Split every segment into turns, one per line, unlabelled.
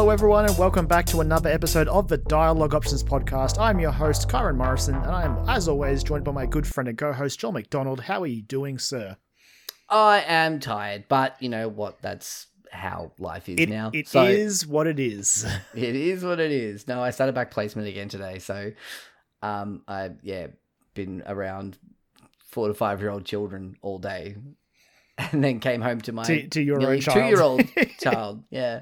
Hello, everyone, and welcome back to another episode of the Dialogue Options Podcast. I'm your host, Kyron Morrison, and I am, as always, joined by my good friend and co host, Joel McDonald. How are you doing, sir?
I am tired, but you know what? That's how life is
It,
now.
it
so
is what it is.
it is what it is. No, I started back placement again today, so um, I yeah been around four to five year old children all day, and then came home to my
To- to your
two year old child. Yeah.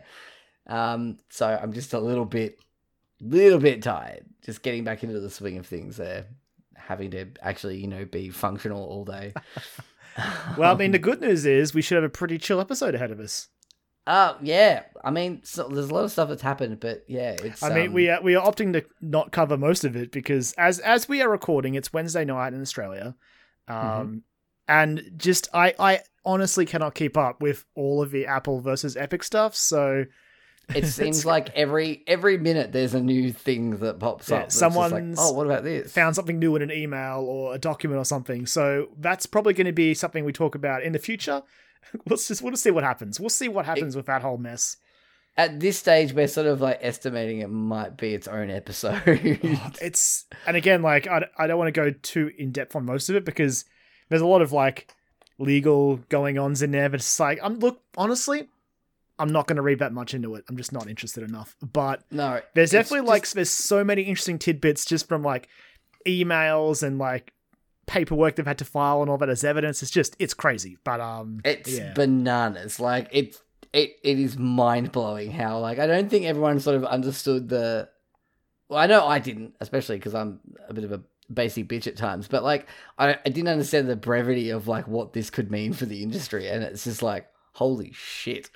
Um. So I'm just a little bit, little bit tired. Just getting back into the swing of things there. Having to actually, you know, be functional all day.
well, I mean, the good news is we should have a pretty chill episode ahead of us.
Uh, yeah. I mean, so there's a lot of stuff that's happened, but yeah, it's.
I mean,
um,
we are, we are opting to not cover most of it because as as we are recording, it's Wednesday night in Australia, um,
Mm-hmm.
and just I I honestly cannot keep up with all of the Apple versus Epic stuff. So
It seems like every every minute there's a new thing that pops
Yeah,
up. just like,
someone's
oh, what about this?
found something new in an email or a document or something. So that's probably going to be something we talk about in the future. Let's just we'll just see what happens. We'll see what happens with that whole mess.
At this stage, we're sort of like estimating it might be its own episode.
Oh, it's and again like I, I don't want to go too in depth on most of it because there's a lot of like legal going ons in there. But it's like I'm look honestly, I'm not going to read that much into it. I'm just not interested enough. But
no,
there's definitely like there's so many interesting tidbits just from like emails and like paperwork they've had to file and all that as evidence. It's just it's crazy. But um,
it's
yeah.
bananas. Like it's it it is mind blowing how like I don't think everyone sort of understood the. Well, I know I didn't, especially because I'm a bit of a basic bitch at times. But like I I didn't understand the brevity of like what this could mean for the industry, and it's just like holy shit.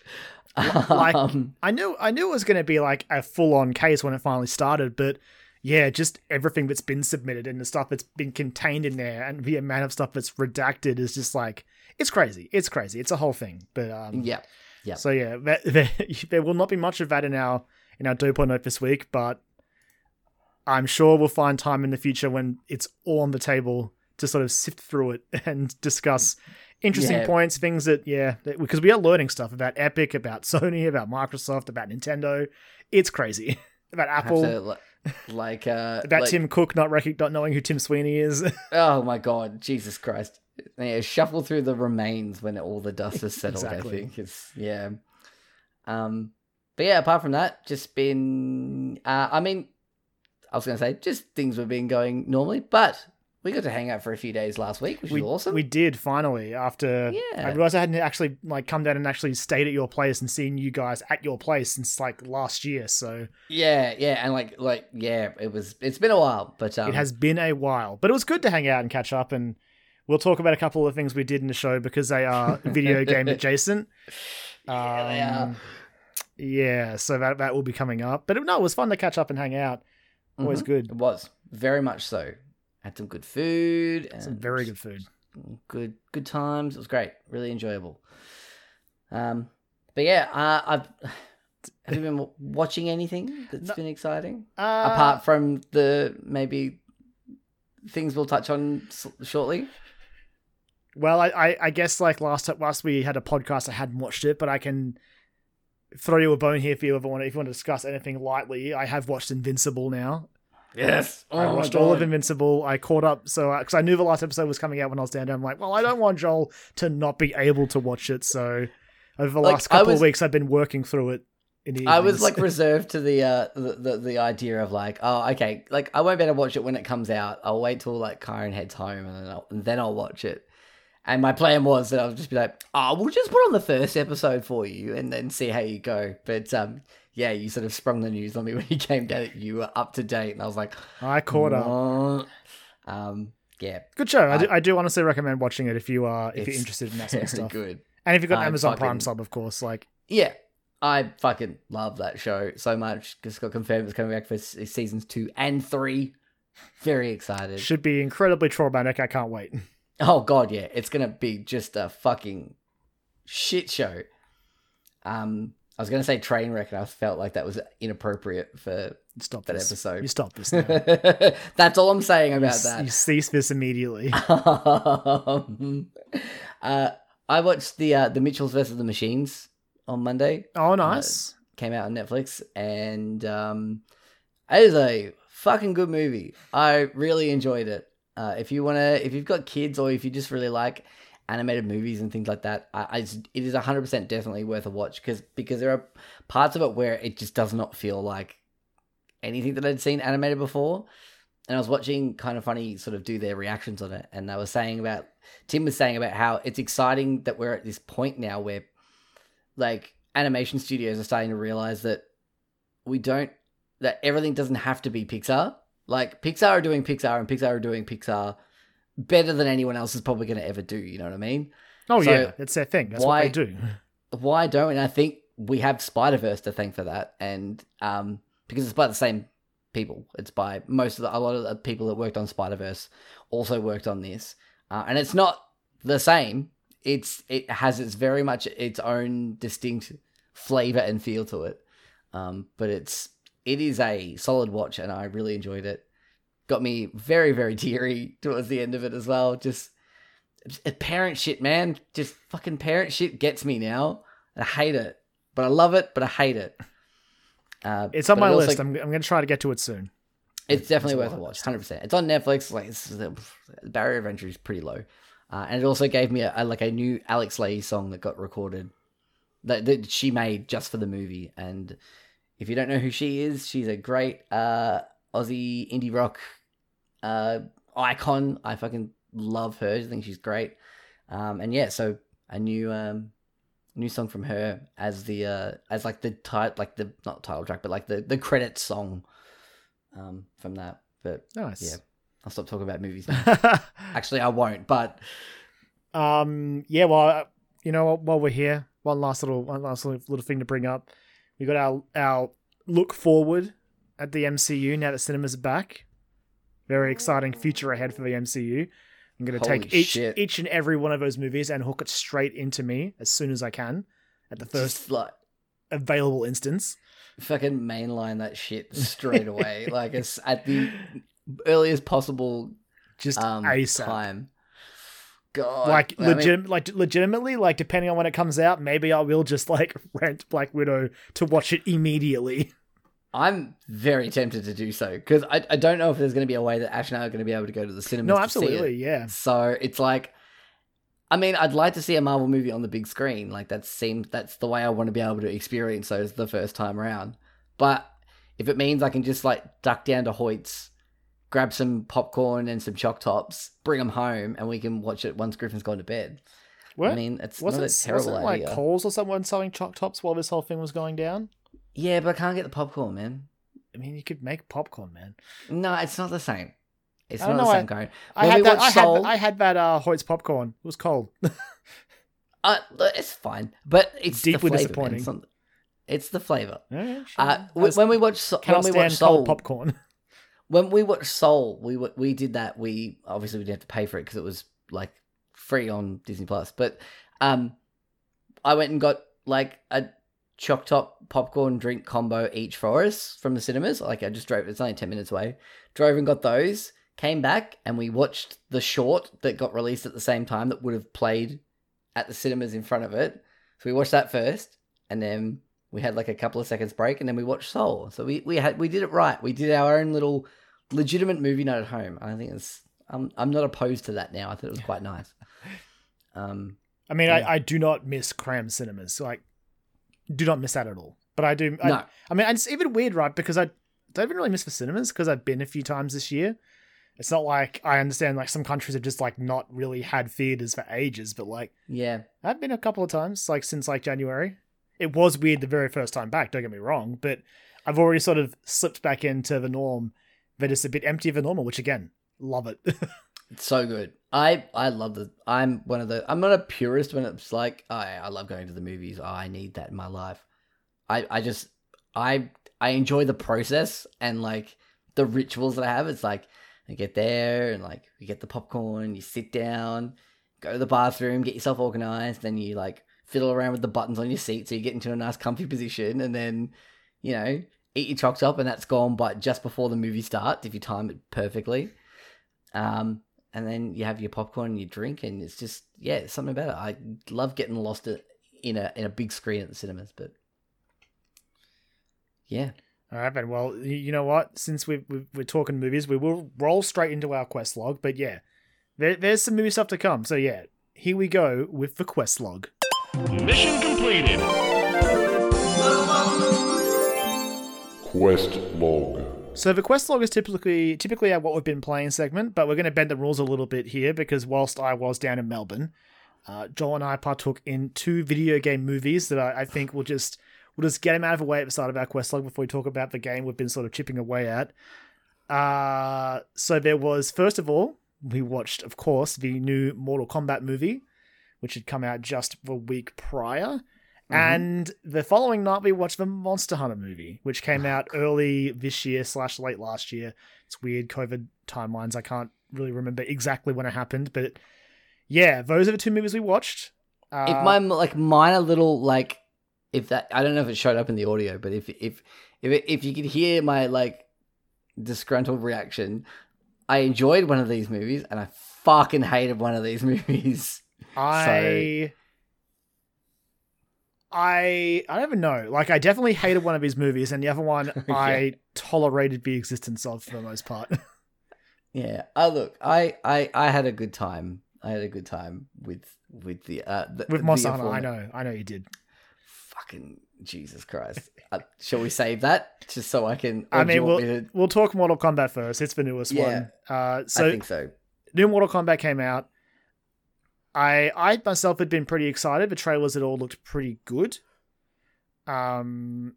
Like
Um,
I knew I knew it was going to be like a full on case when it finally started, but yeah, just everything that's been submitted and the stuff that's been contained in there and the amount of stuff that's redacted is just like it's crazy. It's crazy. It's a whole thing. But um,
yeah. yeah.
So yeah, there, there will not be much of that in our in our Dopo note this week, but I'm sure we'll find time in the future when it's all on the table to sort of sift through it and discuss interesting
Yeah.
points, things that yeah, because we are learning stuff about Epic, about Sony, about Microsoft, about Nintendo. It's crazy about Apple,
to, like uh
about
like-
Tim Cook not rec- not knowing who Tim Sweeney is.
oh my god jesus christ yeah, shuffle through the remains when all the dust has settled
Exactly.
i think it's yeah um but yeah apart from that just been uh i mean i was gonna say just things have been going normally but we got to hang out for a few days last week which
we,
was awesome
we did finally after
Yeah.
I realized I hadn't actually like come down and actually stayed at your place and seen you guys at your place since like last year. So
yeah yeah and like like yeah it was it's been a while but um
it has been a while, but it was good to hang out and catch up. And we'll talk about a couple of things we did in the show because they are video game adjacent.
Yeah, they are.
Um, Yeah, so that that will be coming up. But no, it was fun to catch up and hang out. Always
Mhm.
good.
it was very much so had some good food and
Some very good food.
good good times. It was great, really enjoyable. Um, but yeah, uh, I've have you been watching anything that's
No.
been exciting
Uh,
apart from the maybe things we'll touch on shortly?
Well, I, I, I guess like last time, last we had a podcast, I hadn't watched it, but I can throw you a bone here if you ever want to, if you want to discuss anything lightly. I have watched Invincible now.
Yes,
I watched all of Invincible. I caught up, so because I knew the last episode was coming out when I was down there, I'm like, well, I don't want Joel to not be able to watch it. So over the
Like,
last couple
was-
of weeks, I've been working through it. In the
I was like reserved to the, uh, the the the idea of like, oh, okay, like I won't be able to watch it when it comes out. I'll wait till like Kyron heads home and then I'll, and then I'll watch it. And my plan was that I'll just be like, oh, we'll just put on the first episode for you and then see how you go. But um, yeah, you sort of sprung the news on me when you came down. You were up to date, and I was like,
I caught up.
Um, yeah,
Good show. I,
I-
do, I do honestly recommend watching it if you are if you're interested in that sort of stuff.
good.
And if you've got
I
Amazon Prime
fucking-
sub, of course, like
Yeah, I fucking love that show so much. Just got confirmed it's coming back for seasons two and three. Very excited.
should be incredibly traumatic. I can't wait.
Oh god, yeah, it's gonna be just a fucking shit show. Um, I was gonna say train wreck, and I felt like that was inappropriate for
Stop
that
this.
episode.
You stop this.
That's all I'm saying about
you
that.
cease this immediately.
um, uh, I watched the uh, the Mitchells versus the Machines on Monday.
Oh, nice.
Came out on Netflix, and um, it is a fucking good movie. I really enjoyed it. Uh, if you wanna, if you've got kids, or if you just really like animated movies and things like that, I, I it is hundred percent definitely worth a watch because because there are parts of it where it just does not feel like anything that I'd seen animated before. And I was watching kind of funny sort of do their reactions on it, and they were saying about Tim was saying about how it's exciting that we're at this point now where like animation studios are starting to realize that we don't that everything doesn't have to be Pixar. Like Pixar are doing Pixar and Pixar are doing Pixar better than anyone else is probably going to ever do. You know what I mean?
Oh
So,
yeah, that's their thing. That's
why-
what they do.
Why don't? And I think we have Spider Verse to thank for that, and um, because it's by the same people. It's by most of the, a lot of the people that worked on Spider Verse also worked on this, uh, and it's not the same. It's it has its very much its own distinct flavor and feel to it, um, but it's it is a solid watch, and I really enjoyed it. Got me very very teary towards the end of it as well. Just it's parent shit, man. Just fucking parent shit gets me now. I hate it, but I love it, but I hate it. Uh,
It's on my
it also-
list. I'm, I'm going to try to get to it soon.
it's definitely
There's
worth
a
a
lot of
watch, hundred percent. It's on Netflix. Like it's, the barrier of entry is pretty low, uh, and it also gave me a, a- like a new Alex Lahey song that got recorded that, that she made just for the movie. And if you don't know who she is, she's a great uh, Aussie indie rock uh, icon. I fucking love her. I think she's great. Um, and yeah, so a new um, new song from her as the uh, as like the title, like the not title track, but like the the credit song um, from that. But
Nice.
yeah, I'll stop talking about movies. Now. Actually, I won't. But
um. Yeah. Well, uh, you know, while we're here, one last little, one last little, little thing to bring up. We got our our look forward at the MCU now that cinemas back. Very exciting future ahead for the MCU. I'm going to
Holy
take each
shit.
each and every one of those movies and hook it straight into me as soon as I can at the first
like
available instance.
fucking mainline that shit straight away, like it's at the earliest possible
Just
um,
ASAP.
time. God,
like
I mean,
legit, like legitimately, like depending on when it comes out, maybe I will just like rent Black Widow to watch it immediately.
I'm very tempted to do so because I, I don't know if there's going to be a way that Ash and I are going to be able to go to the cinema.
No,
to see it.
absolutely, yeah.
So it's like, I mean, I'd like to see a Marvel movie on the big screen. Like that seems that's the way I want to be able to experience those the first time around. But if it means I can just like duck down to Hoyts, grab some popcorn and some choc tops, bring them home, and we can watch it once Griffin's gone to bed.
What?
I mean, it's
wasn't,
not a terrible
wasn't like
idea.
Coles or someone selling choc tops while this whole thing was going down?
Yeah, but I can't get the popcorn, man.
I mean, you could make popcorn, man.
No, it's not the same. It's not
don't
the same kind.
I had that. I had,
Soul-
I had that. Uh, Hoyts popcorn. It was cold.
Uh, it's fine, but it's
Deeply
flavor,
disappointing.
It's, not- it's the flavor.
Yeah, sure.
Uh,
I
w- when we watch so- when we watch Soul,
popcorn.
when we watched Soul, we w- we did that. We obviously we didn't have to pay for it because it was like free on Disney Plus. But um, I went and got like a choc top popcorn drink combo each for us from the cinemas. Like I just drove. It's only ten minutes away. Drove and got those. Came back and we watched the short that got released at the same time that would have played at the cinemas in front of it. So we watched that first, and then we had like a couple of seconds break, and then we watched Soul. So we we had we did it right. We did our own little legitimate movie night at home. I think it's I'm I'm not opposed to that now. I thought it was quite nice. Um,
I mean,
Yeah.
I, I do not miss cram cinemas. Like, do not miss that at all. But I do. I,
no,
I mean, it's even weird, right? Because I don't even really miss the cinemas because I've been a few times this year. It's not like I understand like some countries have just like not really had theaters for ages, but like
yeah,
I've been a couple of times like since like January. It was weird the very first time back. Don't get me wrong, but I've already sort of slipped back into the norm that is a bit emptier than normal, which again, love it.
so good. I I love the. I'm one of the. I'm not a purist when it's like oh, I I love going to the movies. Oh, I need that in my life. I I just I I enjoy the process and like the rituals that I have. It's like I get there and like you get the popcorn, you sit down, go to the bathroom, get yourself organized, then you like fiddle around with the buttons on your seat so you get into a nice comfy position, and then you know eat your choc up, and that's gone. But just before the movie starts, if you time it perfectly, um, and then you have your popcorn and your drink, and it's just yeah, it's something about it. I love getting lost in a in a big screen at the cinemas. But yeah,
All right, then. Well, you know what? Since we we we're talking movies, we will roll straight into our quest log. But yeah, there, there's some movie stuff to come. So yeah, here we go with the quest log.
Mission completed.
Quest log.
So the quest log is typically typically our what we've been playing segment, but we're going to bend the rules a little bit here because whilst I was down in Melbourne, uh, Joel and I partook in two video game movies that I, I think will just we'll just get them out of the way at the start of our quest log before we talk about the game we've been sort of chipping away at. Uh, so there was first of all we watched, of course, the new Mortal Kombat movie, which had come out just the week prior. And the following night, we watched the Monster Hunter movie, which came out early this year slash late last year. It's weird COVID timelines. I can't really remember exactly when it happened, but yeah, those are the two movies we watched. Uh,
if my like minor little like if that I don't know if it showed up in the audio, but if if if it, if you could hear my like disgruntled reaction, I enjoyed one of these movies and I fucking hated one of these movies.
I I I don't even know. Like I definitely hated one of his movies, and the other one I tolerated the existence of for the most part.
Yeah. Oh look, I I I had a good time. I had a good time with with the uh the,
With Monster Hunter, I know, I know you did.
Fucking Jesus Christ. uh, shall we save that just so I can?
I
or do you
mean, we'll
me to-
we'll talk Mortal Kombat first. It's the newest
Yeah.
one. Uh, so I
think so.
new Mortal Kombat came out. I I myself had been pretty excited. The trailers had all looked pretty good. Um,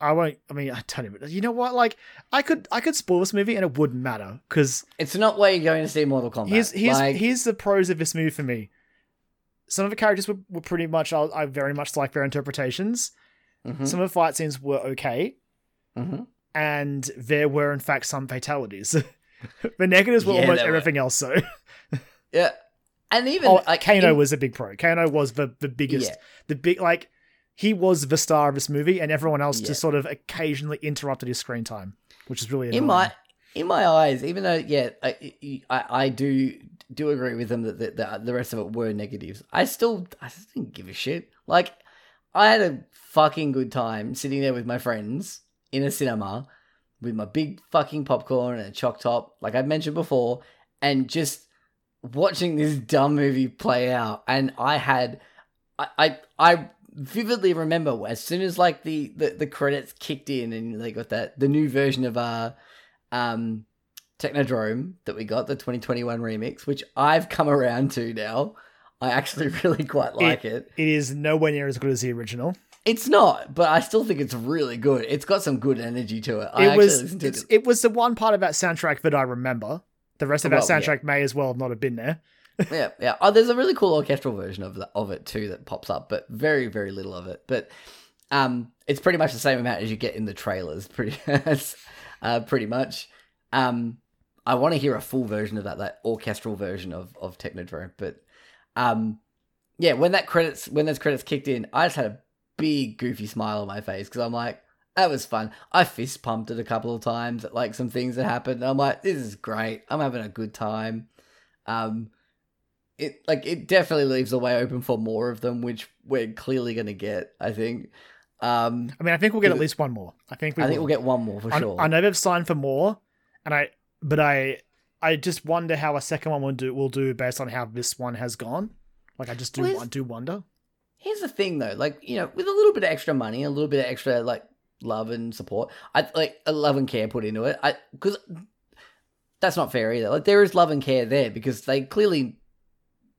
I won't. I mean, I don't even. You know what? Like, I could I could spoil this movie and it wouldn't matter because
It's not where you're going to see Mortal Kombat.
here's here's
Like,
here's the pros of this movie for me. Some of the characters were, were pretty much. I, I very much like their interpretations.
mhm,
Some of the fight scenes were okay,
mhm.
and there were in fact some fatalities. the negatives were
Yeah,
almost
there were.
everything else. So,
Yeah. And even
oh,
like
Kano
in-
was a big pro. Kano was the the biggest,
Yeah.
the big like he was the star of this movie, and everyone else
Yeah.
just sort of occasionally interrupted his screen time, which is really
in my in my eyes, even though yeah, I I, I do do agree with them that the, the the rest of it were negatives. I still I just didn't give a shit. Like I had a fucking good time sitting there with my friends in a cinema with my big fucking popcorn and a choc top, like I mentioned before, and just watching this dumb movie play out. And I had I I, I vividly remember as soon as like the, the the credits kicked in and they got that the new version of uh um Techno Syndrome that we got the 2021 remix which I've come around to now I actually really quite like it,
It is nowhere near as good as the original.
It's not but I still think it's really good it's got some good energy to it I
it
actually
was
listened to
it's,
it.
it was the one part of that soundtrack that I remember. The rest of that
Well, yeah.
soundtrack may as well have not have been there.
yeah, yeah. Oh, there's a really cool orchestral version of the, of it too that pops up, but very, very little of it. But um, it's pretty much the same amount as you get in the trailers, pretty, uh, pretty much. Um, I want to hear a full version of that, that orchestral version of of Techno Syndrome. But um, yeah, when that credits when those credits kicked in, I just had a big goofy smile on my face because I'm like, that was fun. I fist pumped it a couple of times at like some things that happened. I'm like, this is great. I'm having a good time. Um, it like it definitely leaves the way open for more of them, which we're clearly gonna get. I think. Um,
I mean, I think we'll get at least one more. I think we
I think
will.
we'll get one more for
I,
sure.
I know they've signed for more, and I but I I just wonder how a second one will do will do based on how this one has gone. Like I just do
Well,
I do wonder.
Here's the thing, though, like you know, with a little bit of extra money, a little bit of extra like love and support, I like a love and care put into it. I because that's not fair either. Like there is love and care there because they clearly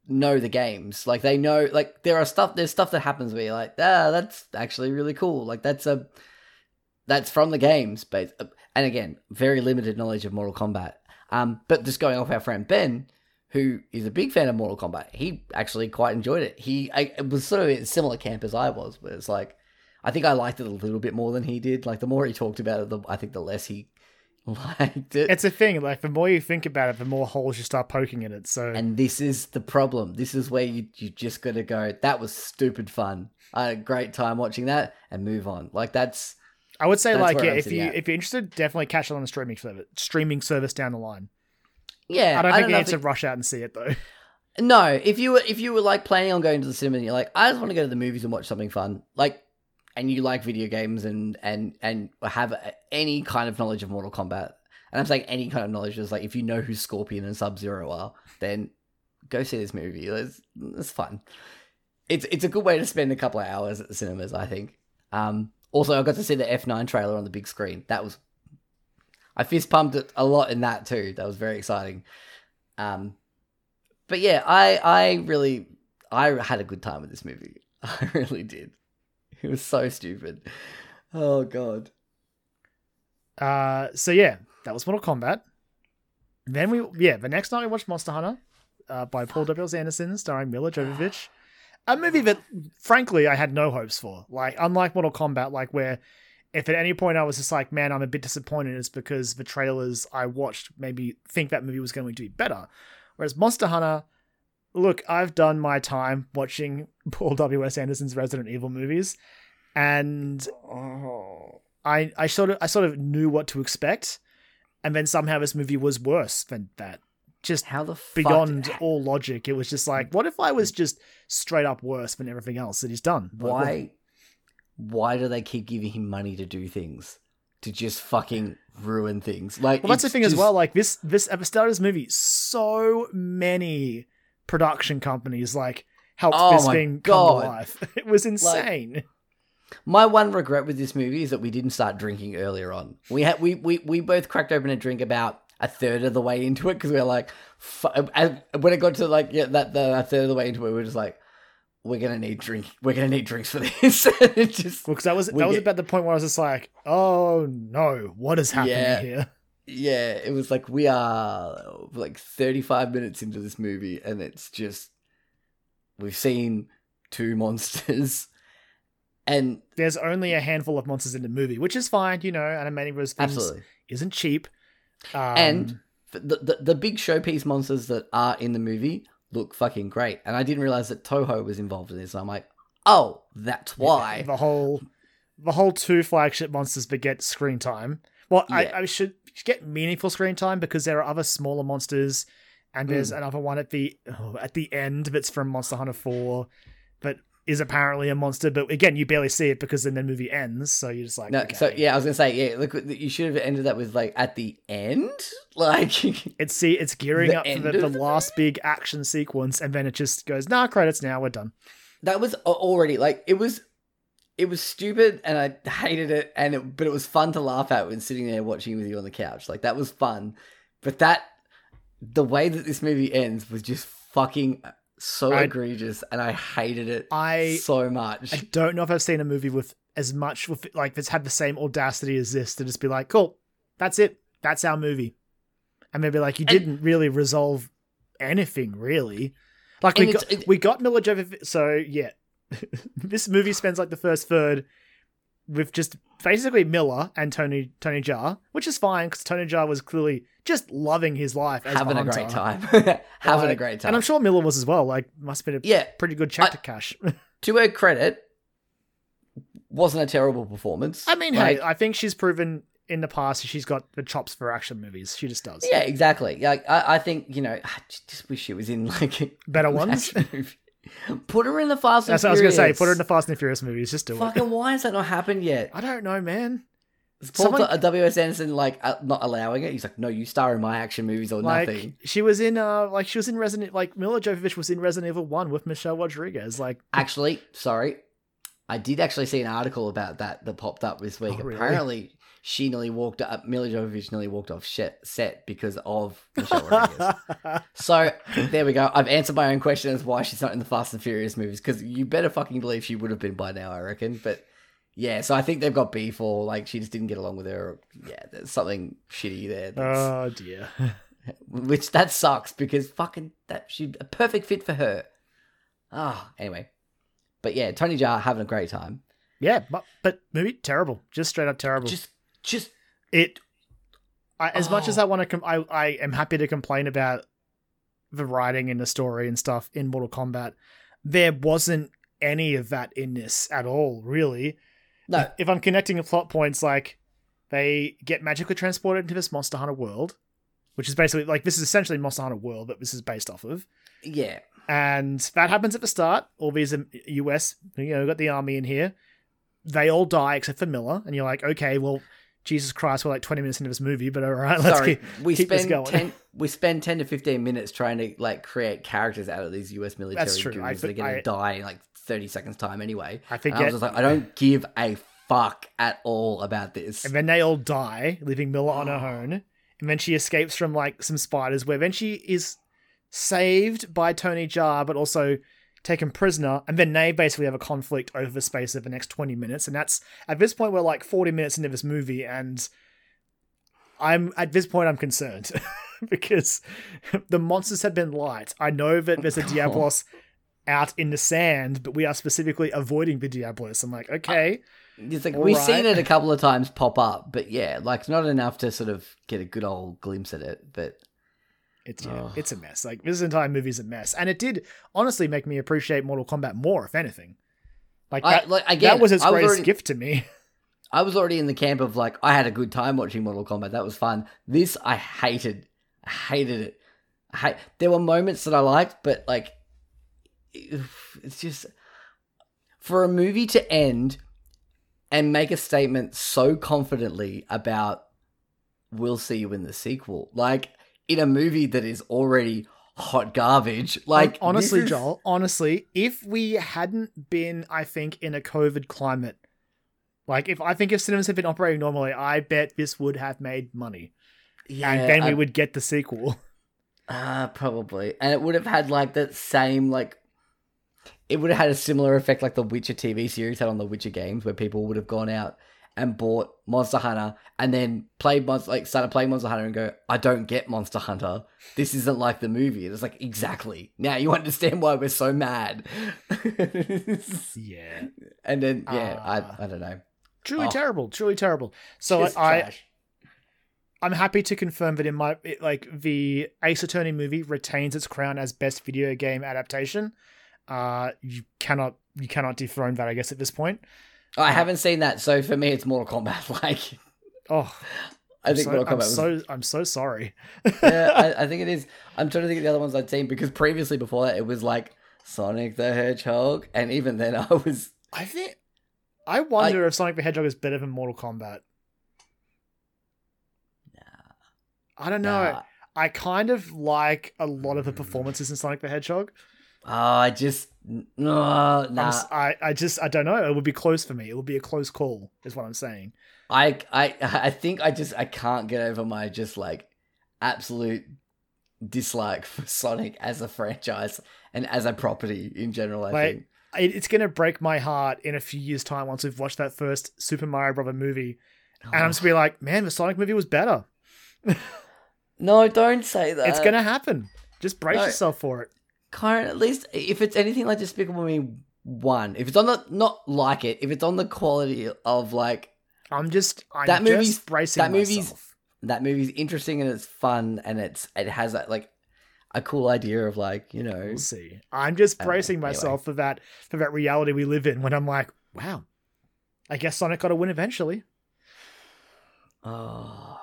know the games. Like they know, like there are stuff. There's stuff that happens where you're like, ah, that's actually really cool. Like that's a that's from the games, but and again, very limited knowledge of Mortal Kombat. Um, but just going off our friend Ben, who is a big fan of Mortal Kombat, he actually quite enjoyed it. He I, it was sort of in a similar camp as I was, but it's like I think I liked it a little bit more than he did. Like the more he talked about it, the I think the less he liked it.
It's a thing. Like the more you think about it, the more holes you start poking in it. So
and this is the problem. This is where you you just got to go. That was stupid fun. I had a great time watching that and move on. Like that's
I would say like yeah,
I'm
if you
at.
if you're interested, definitely catch it on the streaming service streaming service down the line.
yeah.
I don't think
know
you need to
it-
rush out and see it though.
No, if you were if you were like planning on going to the cinema and you're like, I just want to go to the movies and watch something fun, like, and you like video games and and and have any kind of knowledge of Mortal Kombat, and I'm saying any kind of knowledge is like if you know who Scorpion and Sub Zero are, then go see this movie. It's, it's fun. It's it's a good way to spend a couple of hours at the cinemas, I think. Um, also, I got to see the F9 trailer on the big screen. That was I fist pumped it a lot in that too. That was very exciting. Um, but yeah, I I really I had a good time with this movie. I really did. It was so stupid. Oh god.
Uh, so yeah, that was Mortal Kombat. Then we yeah, the next night we watched Monster Hunter, uh, by Paul W. S. Anderson, starring Milla Jovovich. A movie that, frankly, I had no hopes for. Like, unlike Mortal Kombat, like where if at any point I was just like, man, I'm a bit disappointed, it's because the trailers I watched maybe think that movie was going to be better. Whereas Monster Hunter, look, I've done my time watching Paul W.S. Anderson's Resident Evil movies, and oh. I I sort of I sort of knew what to expect, and then somehow this movie was worse than that. Just
How the fuck
beyond all logic, it was just like, what if I was just straight up worse than everything else that he's done? Like,
why why do they keep giving him money to do things? To just fucking ruin things. Like
Well, that's the thing as well. Like this, this at the start of this movie, so many production companies like helped
Oh
thing come to life. It was insane.
My one regret with this movie is that we didn't start drinking earlier on. We had we we, we both cracked open a drink about a third of the way into it because we were like, fu- when it got to like yeah that the a third of the way into it, we were just like, we're gonna need drink, we're gonna need drinks for this. It just
Because that was that was
get-
about the point where I was just like, oh no, what is happening
Yeah.
here?
Yeah, it was like we are like thirty five minutes into this movie, and it's just we've seen two monsters, and
There's only a handful of monsters in the movie, which is fine, you know. Animating those things
absolutely.
isn't cheap. Um,
And the, the the big showpiece monsters that are in the movie look fucking great. And I didn't realize that Toho was involved in this. I'm like, oh, that's why.
the whole the whole two flagship monsters but get screen time. Well,
Yeah.
I, I should get meaningful screen time because there are other smaller monsters, and there's
Mm.
another one at the oh, at the end that's from Monster Hunter Four, but is apparently a monster. But again, you barely see it because then the movie ends, so you're just like,
No,
okay.
so yeah, I was gonna say yeah. Look, you should have ended that with like at the end, like
It's see, it's gearing up for the, the
the
last big action sequence, and then it just goes, nah, credits now, we're done.
that was already like it was. It was stupid, and I hated it. And it, but it was fun to laugh at when sitting there watching with you on the couch. Like that was fun. But that the way that this movie ends was just fucking so
I-
egregious, and I hated it
I
so much.
I don't know if I've seen a movie with as much with like that's had the same audacity as this to just be like, cool, that's it, that's our movie, and maybe like you
And-
didn't really resolve anything really. Like we got
it-
we got Milla Jovovich, so yeah, this movie spends like the first third with just basically Miller and Tony Tony Jaa, which is fine because Tony Jaa was clearly just loving his life, as
having a great time. having a great time.
and I'm sure Miller was as well. Like, must have been a
yeah,
pretty good check
I-
to cash.
to her credit, wasn't a terrible performance.
I mean,
Like,
hey, I think she's proven in the past she's got the chops for action movies. She just does.
yeah, exactly. Like I, I think you know, I just wish she was in like
Better ones.
Put her in the Fast and
That's what I was gonna say. Put her in the Fast and the Furious movies. Just do it.
Fucking why has that not happened yet?
I don't know, man.
Paul
Someone-
uh, W.S. Anderson like uh, not allowing it? He's like, no, you star in my action movies or
Like
nothing.
she was in, uh, like she was in Resident, like Milla Jovovich was in Resident Evil One with Michelle Rodriguez. Like,
Actually, sorry, I did actually see an article about that that popped up this week.
Oh, really?
Apparently, she nearly walked up. Milla Jovovich nearly walked off set because of Michelle Rodriguez. So there we go. I've answered my own question as why she's not in the Fast and Furious movies because you better fucking believe she would have been by now. I reckon, but yeah. So I think they've got beef or like she just didn't get along with her. Or, yeah, there's something shitty there.
oh dear.
which that sucks because fucking that she a perfect fit for her. Ah, anyway, but yeah, Tony Jaa having a great time.
Yeah, but but movie terrible. Just straight up terrible.
Just, just
it. I, as much as
Oh.
I want to, com- I I am happy to complain about the writing and the story and stuff in Mortal Kombat. There wasn't any of that in this at all, really.
no.
if I'm connecting the plot points, like they get magically transported into this Monster Hunter world, which is basically like this is essentially Monster Hunter World, that this is based off of.
Yeah.
And that happens at the start. All these um, US, you know, got the army in here. They all die except for Miller, and you're like, okay, well, Jesus Christ, we're like 20 minutes into this movie, but all right, let's
Sorry,
keep,
we
keep this
spend
going.
ten. We spend ten to fifteen minutes trying to like create characters out of these U.S. military
That's true. I
dudes. They're gonna die in like thirty seconds time anyway.
I think
I was just like, I don't give a fuck at all about this.
And then they all die, leaving Miller on
Oh.
her own. And then she escapes from like some spiders, where then she is saved by Tony Jaa, but also taken prisoner. And then they basically have a conflict over the space of the next 20 minutes. And that's at this point, we're like 40 minutes into this movie, and I'm at this point, I'm concerned because the monsters have been light. I know that there's a Diablos out in the sand, but we are specifically avoiding the Diablos. I'm like, okay.
It's like
All
we've
right.
seen it a couple of times pop up, but yeah, like not enough to sort of get a good old glimpse at it. But
It's yeah,
Ugh.
it's a mess. Like this entire movie is a mess, and it did honestly make me appreciate Mortal Kombat more, if anything. Like
I
that,
like again,
that was its
I was
greatest
already,
gift to me.
I was already in the camp of like I had a good time watching Mortal Kombat. That was fun. This I hated. I hated it. I hate, there were moments that I liked, but like it's just for a movie to end and make a statement so confidently about we'll see you in the sequel. Like in a movie that is already hot garbage. Like
honestly,
is-
Joel, honestly, if we hadn't been, I think, in a COVID climate, like if I think if cinemas had been operating normally, I bet this would have made money,
yeah,
and then
I-
we would get the sequel.
Uh, probably. And it would have had like that same like it would have had a similar effect like the Witcher TV series had on the Witcher games where people would have gone out and bought Monster Hunter and then played Monster like started playing Monster Hunter and go, I don't get Monster Hunter. This isn't like the movie. It's like exactly. Now you understand why we're so mad.
Yeah,
and then yeah,
Ah.
I I don't know.
truly
Oh.
terrible, truly terrible. So
Just
I. I'm happy to confirm that in my it, like the Ace Attorney movie retains its crown as best video game adaptation. Uh, you cannot you cannot dethrone that, I guess, at this point.
I haven't seen that, so for me it's Mortal Kombat. Like
Oh,
I think
so,
Mortal
I'm
Kombat was
so I'm so sorry.
yeah, I, I think it is. I'm trying to think of the other ones I'd seen because previously before that it was like Sonic the Hedgehog, and even then I was
I think I wonder if Sonic the Hedgehog is better than Mortal Kombat. I don't know.
nah.
I kind of like a lot of the mm. performances in Sonic the Hedgehog.
Oh, I just no, oh,
I'm
nah.
I, I just I don't know. It would be close for me. It would be a close call, is what I'm saying.
I I I think I just I can't get over my just like absolute dislike for Sonic as a franchise and as a property in general. I
Like,
think.
It, it's gonna break my heart in a few years' time once we've watched that first Super Mario Brother movie, and I'm just gonna be oh. like, man, the Sonic movie was better.
no, don't say that.
it's gonna happen. Just brace
no.
yourself for it.
Karen, at least if it's anything like Despicable Me one, if it's on the not like it, if it's on the quality of like
I'm just I'm
That
just
movie's-
bracing
that movie's- that movie's interesting and it's fun and it's it has that like a cool idea of like you know
We'll see. I'm just
Okay,
bracing
anyway.
myself for that for that reality we live in when I'm like, wow, I guess Sonic got to win eventually.
oh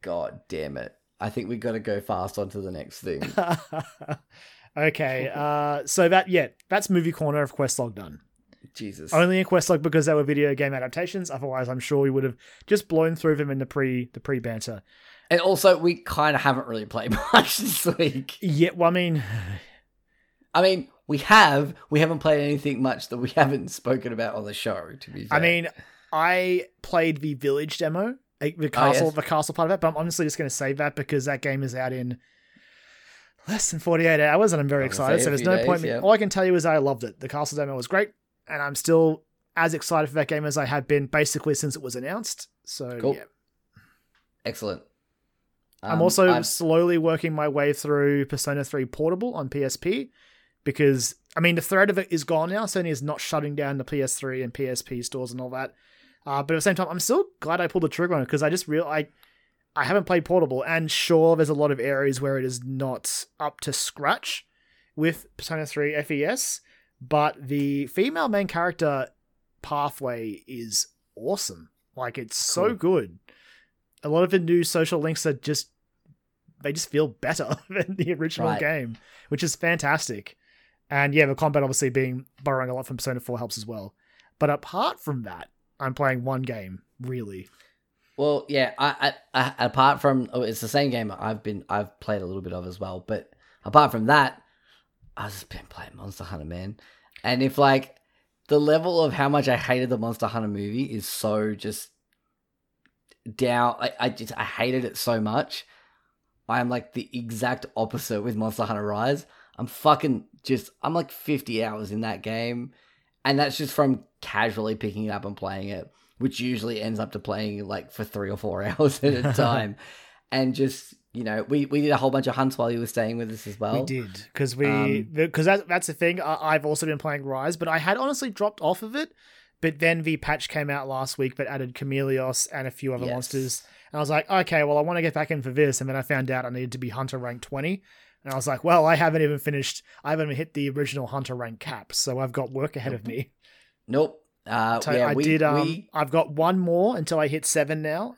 god damn it i think we got to go fast on to the next thing
okay, uh, so that yeah, that's movie corner of Questlog done.
jesus
Only in Questlog because they were video game adaptations. Otherwise, I'm sure we would have just blown through them in the pre the pre banter.
and also we kind of haven't really played much this week
Yeah, well, I mean,
i mean we have we haven't played anything much that we haven't spoken about on the show to be fair.
I mean, I played the village demo, the castle,
Oh, yes.
the castle part of it, but I'm honestly just going to save that because that game is out in less than 48 hours, and I'm very excited. So there's no
days,
point.
yeah.
All I can tell you is I loved it. The castle demo was great, and I'm still as excited for that game as I have been basically since it was announced. So
Cool.
yeah.
excellent
I'm
Um,
also
I'm-
slowly working my way through Persona 3 Portable on PSP because I mean the thread of it is gone now. Sony is not shutting down the PS3 and PSP stores and all that. Uh, but at the same time, I'm still glad I pulled the trigger on it because I just real I I haven't played Portable, and sure, there's a lot of areas where it is not up to scratch with Persona 3 FES, but the female main character pathway is awesome. Like it's so good. A lot of the new social links are just they just feel better than the original
Right.
game, which is fantastic. And yeah, the combat obviously being borrowing a lot from Persona 4 helps as well. But apart from that, I'm playing one game really.
Well, yeah. I, I, I apart from oh, it's the same game I've been I've played a little bit of as well. But apart from that, I've just been playing Monster Hunter, man. And if like the level of how much I hated the Monster Hunter movie is so just down, I, I just I hated it so much. I am like the exact opposite with Monster Hunter Rise. I'm fucking just I'm like 50 hours in that game, and that's just from casually picking it up and playing it, which usually ends up to playing like for three or four hours at a time, and just you know we we did a whole bunch of hunts while you were staying with us as well.
we did because we
um,
because that, that's the thing. I, I've also been playing Rise, but I had honestly dropped off of it. But then the patch came out last week that added Chameleos and a few other
Yes.
monsters. And I was like, okay, well, I want to get back in for this. And then I found out I needed to be Hunter rank 20. And I was like, well, I haven't even finished, I haven't even hit the original Hunter rank cap. So I've got work ahead of me.
Nope. Uh,
So
yeah,
I
we,
did, um,
we
I've got one more until I hit seven now.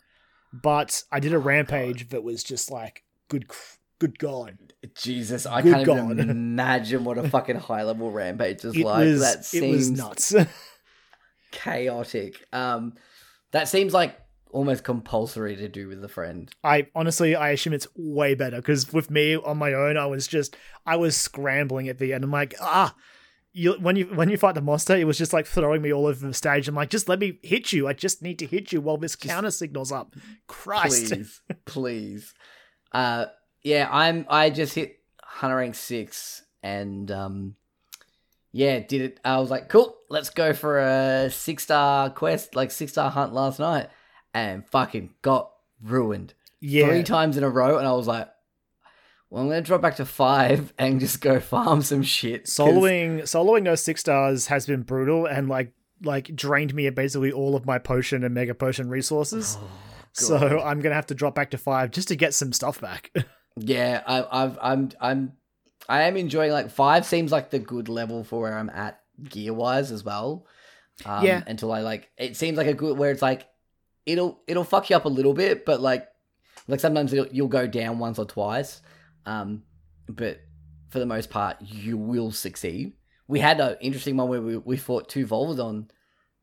But I did a rampage that was just like, good, good God.
Jesus, I
Good
can't even imagine what a fucking high level rampage is
It
like.
was,
that
it
seems
was nuts.
chaotic. Um, that seems like almost compulsory to do with a friend.
I honestly, I assume it's way better because with me on my own, I was just, I was scrambling at the end. I'm like, ah, you when you when you fight the monster, it was just like throwing me all over the stage. I'm like, just let me hit you. I just need to hit you while this counter signals up. Christ,
Please, please. Uh, yeah, I'm. I just hit Hunter rank six, and um, yeah, did it. I was like, cool. Let's go for a six star quest, like six star hunt last night, and fucking got ruined
yeah,
three times in a row, and I was like. Well, I'm gonna drop back to five and just go farm some shit.
soloing soloing those six stars has been brutal and like like drained me of basically all of my potion and mega potion resources.
Oh,
so I'm gonna have to drop back to five just to get some stuff back.
Yeah, I, I've, I'm, I'm, I am enjoying like five seems like the good level for where I'm at gear wise as well. Um,
Yeah.
Until I like, it seems like a good where it's like, it'll, it'll fuck you up a little bit, but like, like sometimes it'll, you'll go down once or twice. Um, but for the most part, you will succeed. We had an interesting one where we, we fought two Volvidon.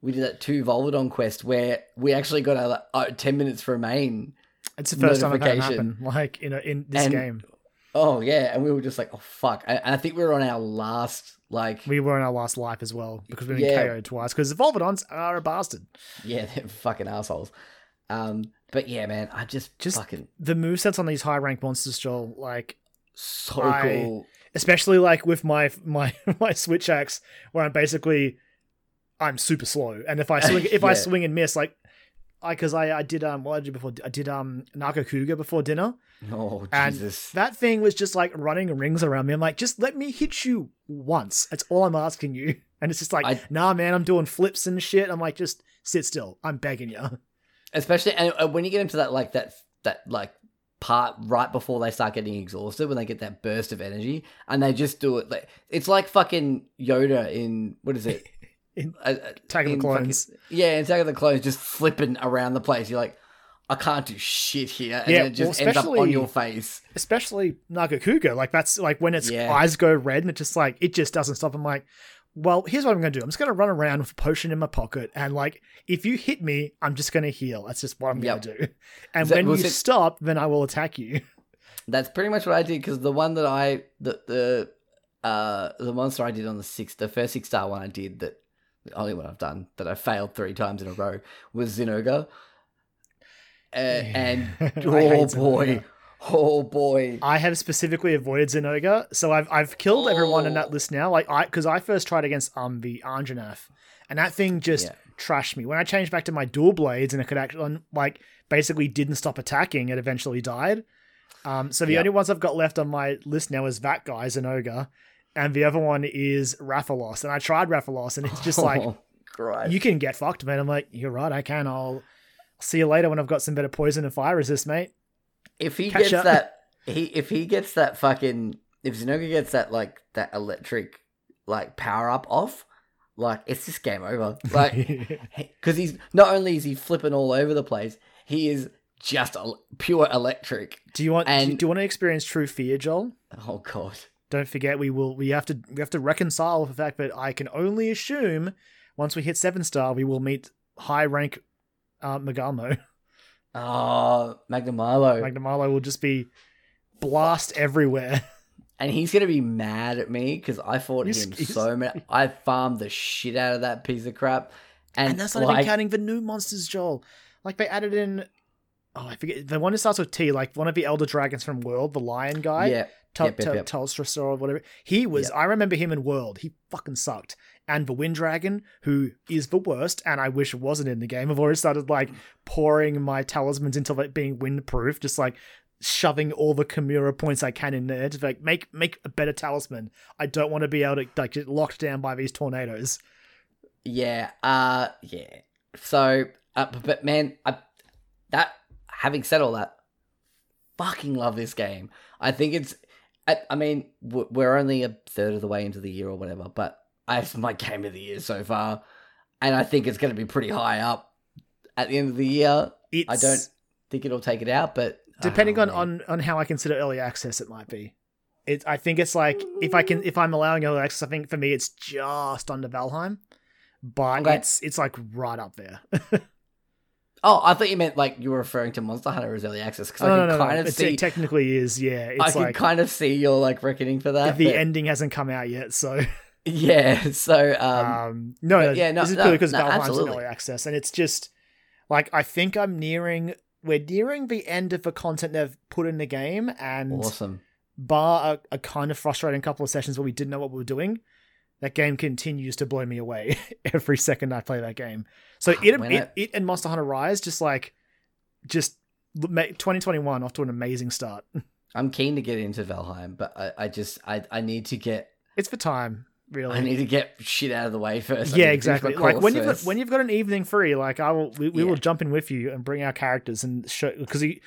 We did that two Volvidon quest where we actually got a, a 10 minutes for a main.
it's the first time I've had it
Notification.
happen. Like in a, in this
And-
game.
Oh yeah, and we were just like, oh fuck. And I think we were on our last like
We were in our last life as well because we've been
Yeah.
KO'd twice because the Volvidons are a bastard.
yeah, they're fucking assholes. Um, but yeah, man, I just
Just-
fucking
The movesets on these high rank monsters, Joel, like
so
I-
cool.
especially like with my my my switch axe where I'm basically I'm super slow, and if I swing if I swing and miss, like I because I I did um what did I do before I did um Nargacuga before dinner.
Oh
And
Jesus.
That thing was just like running rings around me. I'm like, just let me hit you once. That's all I'm asking you. And it's just like,
I-
nah, man, I'm doing flips and shit. I'm like, just sit still. I'm begging you.
Especially and uh, when you get into that like that that like part right before they start getting exhausted when they get that burst of energy and they just do it like it's like fucking Yoda in what is it?
In
Uh, uh,
Attack of the Clones.
fucking- yeah, in Attack of the Clones, just flipping around the place. You're like, I can't do shit here, and
Yeah,
it just
well,
ends up on your face.
especially Nargacuga. Like that's like when its
Yeah.
eyes go red and it just like it just doesn't stop. I'm like, well, here's what I'm gonna do. I'm just gonna run around with a potion in my pocket and like if you hit me, I'm just gonna heal. That's just what I'm
Yep.
gonna do. And
That-
when you
it-
stop, then I will attack you.
That's pretty much what I did because the one that I the the uh the monster I did on the six the first six star one I did that the only one I've done that I failed three times in a row was Zinogre. Uh, and oh Zinogre. Oh boy,
I have specifically avoided Zinogre, so I've I've killed everyone in
Oh.
that list now. Like I because I first tried against um the Anjanath, and that thing just
Yeah.
trashed me. When I changed back to my dual blades and it could actually like basically didn't stop attacking, it eventually died. Um, so the
Yep.
only ones I've got left on my list now is that guy Zinogre, and the other one is Rathalos. And I tried Rathalos, and it's just like
oh, Christ.
you can get fucked, man. I'm like, you're right, I can. I'll see you later when I've got some better poison and fire resist, mate.
If he
catch
gets
up.
that he if he gets that fucking if Zinogre gets that like that electric like power up off, like it's just game over. Like because he's not only is he flipping all over the place, he is just el- pure electric.
Do you want? do, you,
And-
do you want to experience true fear, Joel?
Oh god.
Don't forget, we will. We have to. We have to reconcile with the fact that I can only assume once we hit seven star, we will meet high rank uh, Megamo.
Oh, Magnamalo.
Magnamalo will just be blast everywhere.
and he's gonna be mad at me because I fought
He's-
him
he's-
so many. I farmed the shit out of that piece of crap, and,
And, that's not
like,
even counting the new monsters, Joel. Like they added in. Oh, I forget the one that starts with T. Like one of the elder dragons from World, the lion guy.
yeah,
Tel-
Yep, yep, yep.
Or whatever. He was.
Yep.
I remember him in World. He fucking sucked. And the Wind Dragon, who is the worst, and I wish it wasn't in the game. I've already started like pouring my talismans into like being windproof, just like shoving all the Kamura points I can in there to like make make a better talisman. I don't want to be able to like get locked down by these tornadoes.
yeah, uh, yeah. So, uh, but, man, I, that having said all that, fucking love this game. I think it's. I, I mean, we're only a third of the way into the year or whatever, but it's my game of the year so far, and I think it's going to be pretty high up at the end of the year.
It's,
I don't think it'll take it out, but
depending
oh,
on, on on how I consider early access, it might be. It, I think it's like if I can if I'm allowing early access, I think for me it's just under Valheim, but
Okay.
it's it's like right up there.
Oh, I thought you meant like you were referring to Monster Hunter as early access because
no,
I can
no, no.
kind
It,
of see.
it technically is, yeah. It's
I can
like
kind of see your like reckoning for that.
the
but-
ending hasn't come out yet, so
yeah. So um,
um, no, no,
yeah, no,
this is
no,
purely because
no,
Valheim's in
absolutely.
early access, and it's just like I think I'm nearing. We're nearing the end of the content they've put in the game, and
awesome.
bar a, a kind of frustrating couple of sessions where we didn't know what we were doing, that game continues to blow me away every second I play that game. So it,
When
it, it and Monster Hunter Rise just like just 2021 off to an amazing start.
I'm keen to get into Valheim, but I, I just I, I need to get
It's for time, really.
I need to get shit out of the way first. I
yeah, exactly. Like when you've got, when you've got an evening free, like I will, we, we will jump in with you and bring our characters and show because you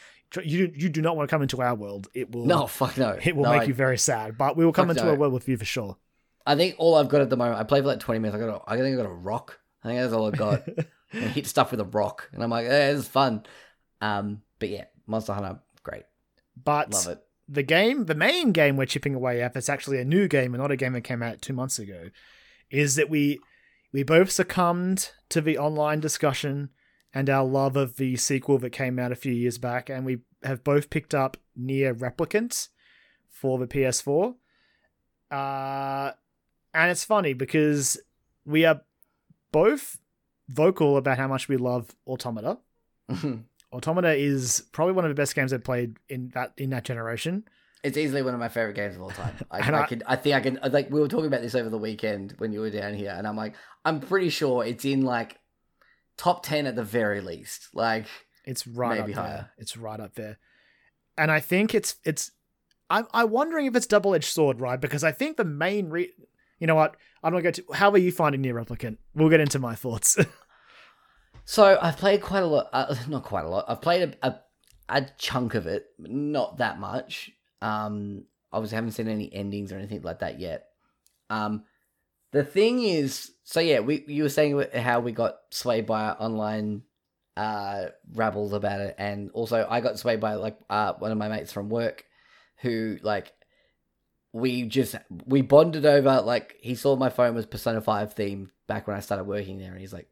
you you do not want to come into our world. It will
no fuck no.
it will
No,
make
I-
you very sad. But we will come into
no.
a world with you for sure.
I think all I've got at the moment. I played for like 20 minutes. I got a, I think I got a rock. I think that's all I got. I hit stuff with a rock, and I'm like, eh, this is fun. Um, but yeah, Monster Hunter, great,
but
love it.
The game, the main game we're chipping away at, that's actually a new game and not a game that came out two months ago, is that we we both succumbed to the online discussion and our love of the sequel that came out a few years back, and we have both picked up Nier Replicant for the PS4. Uh, and it's funny because we are both vocal about how much we love Automata. Automata is probably one of the best games I've played in that in that generation.
It's easily one of my favorite games of all time. I, I,
I-
can, I think I can. Uh, like we were talking about this over the weekend when you were down here, and I'm like, I'm pretty sure it's in like top ten at the very least. Like,
It's right
Maybe
up there. It's right up there. And I think it's it's I'm I'm wondering if it's double edged sword, right? Because I think the main re you know what? I don't want to go to how are you finding Nier Replicant? We'll get into my thoughts.
so I've played quite a lot. Uh, not quite a lot. I've played a, a a chunk of it, not that much. Um, obviously haven't seen any endings or anything like that yet. Um, the thing is, so yeah, we you were saying how we got swayed by online uh rabbles about it, and also I got swayed by like uh one of my mates from work, who like we just we bonded over like he saw my phone was Persona Five themed back when I started working there, and he's like,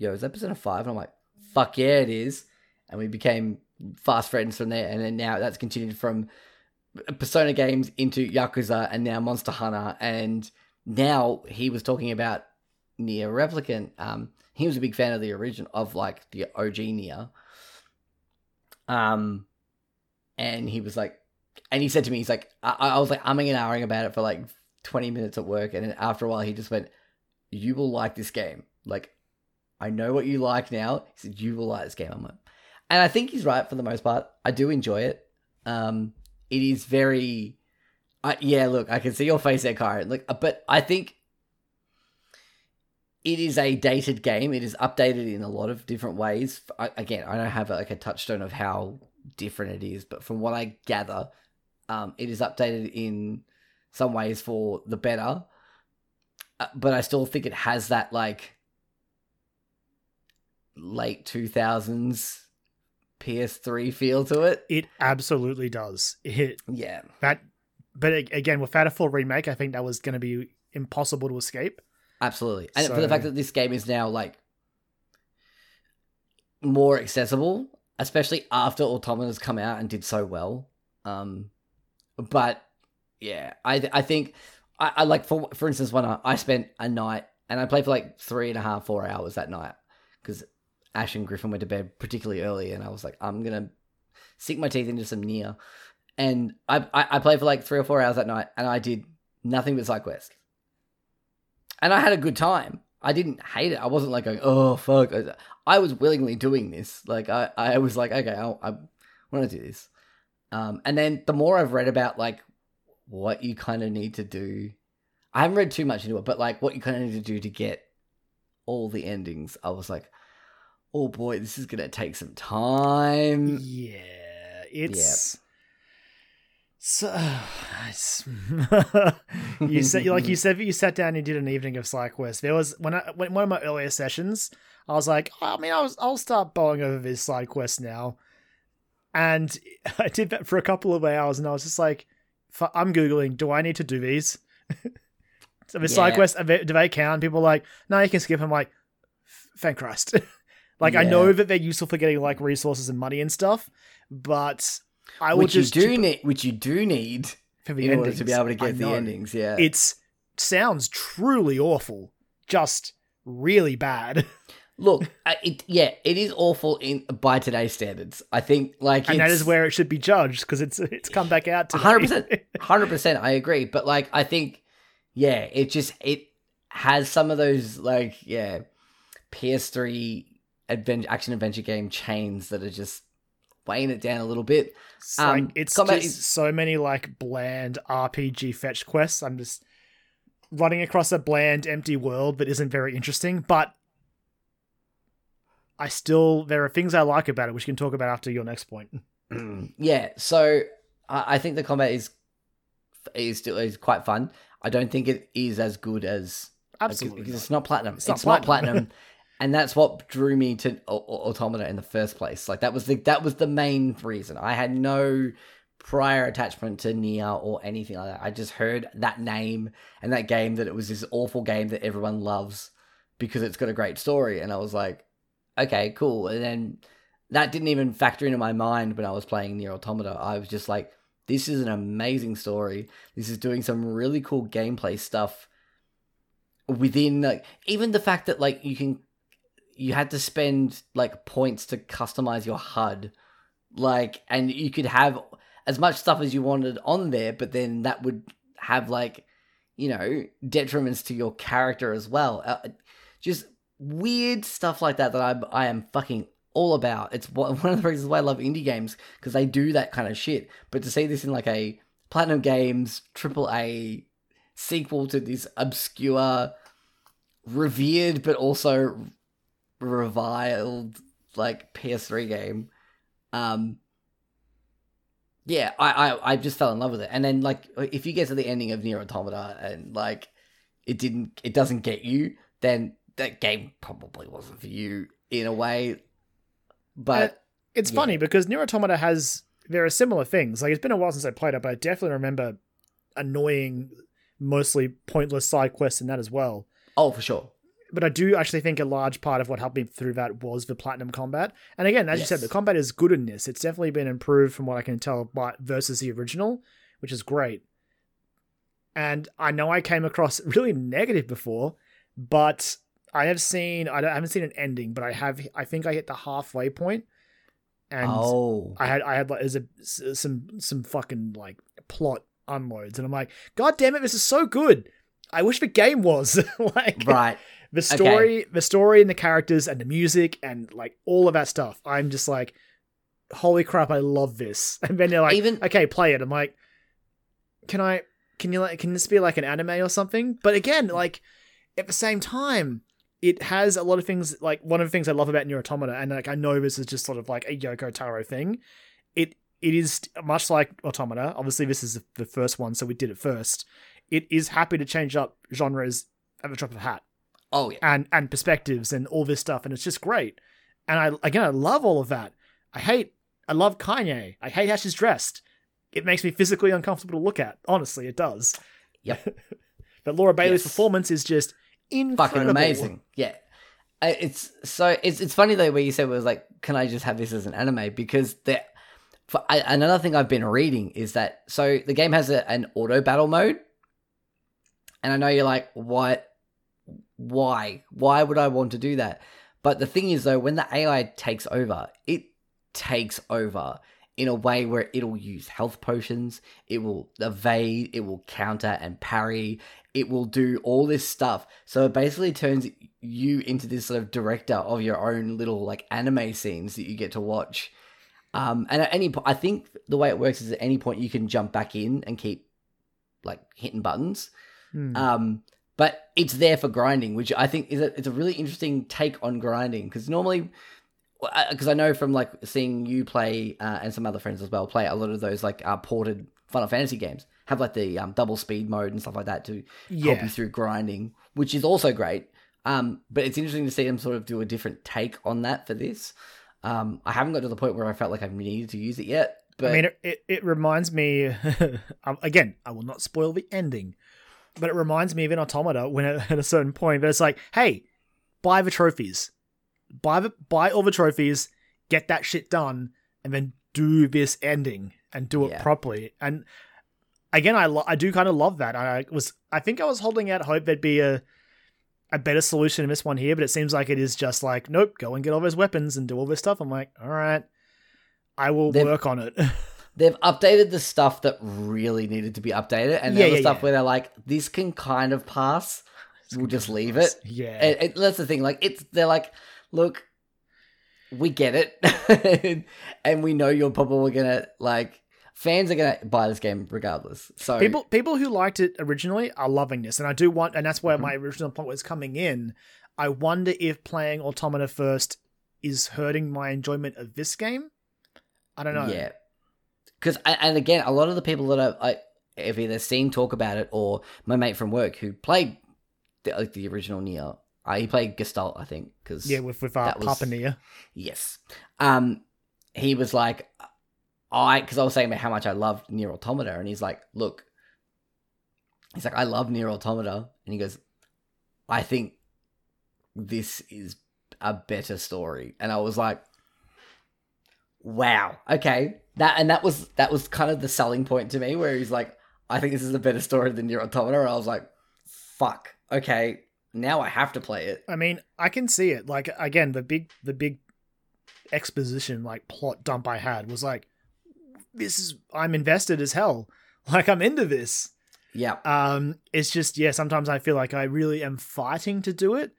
"Yo, is that Persona 5? And I'm like, "Fuck yeah, it is," and we became fast friends from there, and then now that's continued from Persona games into Yakuza and now Monster Hunter, and now he was talking about Nier Replicant. Um, he was a big fan of the origin of like the OG Nier. Um, and he was like, and he said to me, he's like, I, I was like umming and ahhing about it for like 20 minutes at work, and then after a while, he just went, "You will like this game. Like, I know what you like now." He said, "You will like this game." I'm like, and I think he's right for the most part. I do enjoy it. Um, it is very, uh, yeah. Look, I can see your face there, Kyron. Like, uh, but I think it is a dated game. It is updated in a lot of different ways. I, again, I don't have like a touchstone of how different it is, but from what I gather, um, it is updated in some ways for the better. Uh, but I still think it has that like late two thousands PS3 feel to it.
It absolutely does. It
Yeah.
that, but again, with a full remake, I think that was going to be impossible to escape.
Absolutely. And for the fact that this game is now like more accessible, especially after Automata's come out and did so well. Um but yeah, I I think I, I like for for instance when I, I spent a night and I played for like three and a half, four hours that night because Ash and Griffin went to bed particularly early and I was like, I'm gonna sink my teeth into some Nier. And I, I, I played for like three or four hours that night and I did nothing but side quests and I had a good time. I didn't hate it. I wasn't like going, oh fuck. I- I was willingly doing this. Like I, I was like, okay, I'll, I want to do this. Um, and then the more I've read about like what you kind of need to do, I haven't read too much into it, but like what you kind of need to do to get all the endings, I was like, oh boy, this is gonna take some time.
Yeah, it's so. It's, you said like you said you sat down and you did an evening of side quest. There was when I when one of my earlier sessions, I was like, oh, I mean, I was I'll start bowling over these side quests now, and I did that for a couple of hours, and I was just like, I'm googling, do I need to do these? so the side
Yeah.
quests, are do they count? People are like, no, you can skip. I'm like, thank Christ. like I know that they're useful for getting like resources and money and stuff, but I will
which
just
you do need, which you do need
for the
in order
endings.
to be able to get the endings. Yeah,
It's sounds truly awful, just really bad,
Look, uh, it yeah, it is awful in by today's standards. I think like
and that is where it should be judged because it's it's come back out to
100%. hundred percent. I agree, but like I think yeah, it just it has some of those like yeah PS3 adventure action adventure game chains that are just weighing it down a little bit.
It's
Um,
like it's
combat is-
so many like bland RPG fetch quests. I'm just running across a bland, empty world that isn't very interesting. But I still there are things I like about it, which we can talk about after your next point.
yeah, so I, I think the combat is is still is quite fun. I don't think it is as good as
Absolutely,
because it's not platinum.
It's
It's,
not
not
platinum.
and that's what drew me to Au- Au- Automata in the first place. Like that was the that was the main reason. I had no prior attachment to Nier or anything like that. I just heard that name and that game that it was this awful game that everyone loves because it's got a great story, and I was like, okay, cool. And then that didn't even factor into my mind when I was playing Nier Automata. I was just like, this is an amazing story. This is doing some really cool gameplay stuff within like even the fact that like you can you had to spend like points to customize your HUD like and you could have as much stuff as you wanted on there but then that would have like you know detriments to your character as well. Uh, just weird stuff like that that I I am fucking all about. It's one one of the reasons why I love indie games because they do that kind of shit. But to see this in like a platinum games triple A sequel to this obscure, revered but also reviled like PS3 game. Um, yeah, I, I I just fell in love with it. And then like if you get to the ending of Nier Automata and like it didn't, it doesn't get you, then that game probably wasn't for you in a way. But
It's
Yeah.
funny because Nier Automata has there are similar things. Like it's been a while since I played it, but I definitely remember annoying, mostly pointless side quests in that as well.
oh, for sure,
But I do actually think a large part of what helped me through that was the platinum combat. And again, as you said, the combat is good in this. It's definitely been improved from what I can tell by versus the original, which is great. And I know I came across really negative before, but I have seen I, don't, I haven't seen an ending, but I have I think I hit the halfway point, and
oh,
I had I had like there's a some some fucking like plot unloads, and I'm like, God damn it, this is so good. I wish the game was like
right,
the story, the story and the characters and the music and like all of that stuff. I'm just like, holy crap, I love this. And then they're like,
Even-
okay, play it. I'm like, can I? Can you like? Can this be like an anime or something? But again, like at the same time, it has a lot of things. Like one of the things I love about Nier Automata, and like I know this is just sort of like a Yoko Taro thing. It it is much like Automata. Obviously, this is the first one, so we did it first. It is happy to change up genres at the drop of a hat
oh yeah,
and and perspectives and all this stuff and it's just great and i again i love all of that I hate. I love Kainé. I hate how she's dressed. It makes me physically uncomfortable to look at. Honestly, it does.
Yep.
but Laura Bailey's
Yes.
performance is just incredible.
fucking amazing. Yeah. It's so it's it's funny though where you said it was like, can I just have this as an anime? Because there, for I, another thing I've been reading is that so the game has a, an auto battle mode, and I know you're like, what? Why? Why would I want to do that? But the thing is though, when the AI takes over, it takes over in a way where it'll use health potions, it will evade, it will counter and parry, it will do all this stuff. So it basically turns you into this sort of director of your own little like anime scenes that you get to watch. Um, and at any point, I think the way it works is at any point you can jump back in and keep like hitting buttons.
Hmm.
Um, but it's there for grinding, which I think is a, it's a really interesting take on grinding because normally, because I know from like seeing you play uh, and some other friends as well play a lot of those like uh, ported Final Fantasy games have like the um, double speed mode and stuff like that to help you through grinding, which is also great. Um, but it's interesting to see them sort of do a different take on that for this. Um, I haven't got to the point where I felt like I needed to use it yet. But
I mean, it, it, it reminds me, um, again, I will not spoil the ending, but it reminds me of an Automata when at, at a certain point, but it's like, hey, buy the trophies. Buy, the, buy all the trophies, get that shit done, and then do this ending and do it
Yeah.
properly. And again, I, lo- I do kind of love that. I was, I think I was holding out hope there'd be a, a better solution to this one here, but it seems like it is just like, nope, go and get all those weapons and do all this stuff. I'm like, all right, I will
They've-
work on it.
they've updated the stuff that really needed to be updated, and
Yeah,
the
yeah,
stuff
yeah.
where they're like, "This can kind of pass. We'll just leave it."
Yeah.
And, and that's the thing. Like, it's they're like, "Look, we get it, and we know you're probably gonna like fans are gonna buy this game regardless." So
people people who liked it originally are loving this, and I do want, and that's where
Mhm.
my original point was coming in. I wonder if playing Automata first is hurting my enjoyment of this game. I don't know.
Yeah, because and again, a lot of the people that I, I have either seen talk about it or my mate from work who played the, like the original Nier. Uh, he played Gestalt, I think, because
Yeah, with with uh,
was-
Papa Nier.
Yes. Um, he was like, I, because I was saying about how much I loved Nier Automata, and he's like, look, he's like, I love Nier Automata, and he goes, I think this is a better story, and I was like, wow, okay, that, and that was that was kind of the selling point to me, where he's like, I think this is a better story than Nier Automata, and I was like, fuck, okay, now I have to play it.
I mean, I can see it. Like again, the big the big exposition like plot dump I had was like, this is I'm invested as hell. Like I'm into this.
Yeah,
Um, it's just yeah. Sometimes I feel like I really am fighting to do it,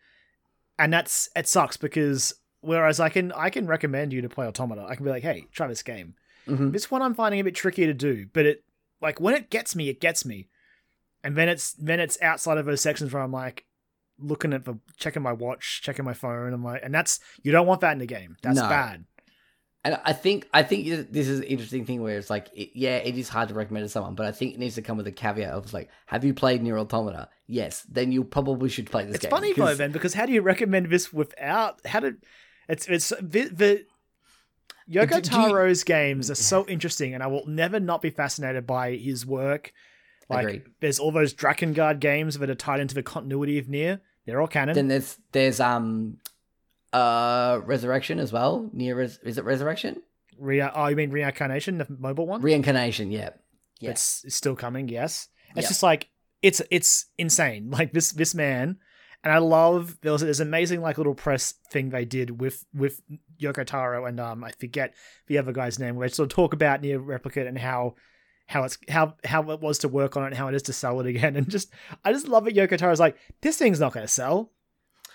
and that's it sucks because whereas I can I can recommend you to play Automata. I can be like, hey, try this game.
Hmm
This one I'm finding a bit trickier to do, but it like when it gets me, it gets me, and then it's then it's outside of those sections where I'm like looking at the checking my watch, checking my phone. I'm like, and that's you don't want that in the game. That's
No.
bad.
And I think I think this is an interesting thing where it's like, it, yeah, it is hard to recommend to someone, but I think it needs to come with a caveat of like, have you played Nier Automata? Yes, then you probably should play this game.
It's
game.
funny though, then, because how do you recommend this without how did It's it's the, the Yoko
do you-
Taro's games are so interesting, and I will never not be fascinated by his work. Like,
Agreed.
there's all those Drakengard games that are tied into the continuity of Nier. They're all canon.
Then there's there's um uh Resurrection as well. Nier Res- is it Resurrection?
Rea- oh, you mean Reincarnation, the mobile one?
Reincarnation, yeah. Yeah.
It's, it's still coming. Yes, it's
Yeah.
just like it's it's insane. Like this this man, and I love there was this amazing like little press thing they did with with Yoko Taro and um I forget the other guy's name where they sort of talk about Nier Replicant and how how it's how how it was to work on it and how it is to sell it again and just I just love it. Yoko Taro's like this thing's not going to sell.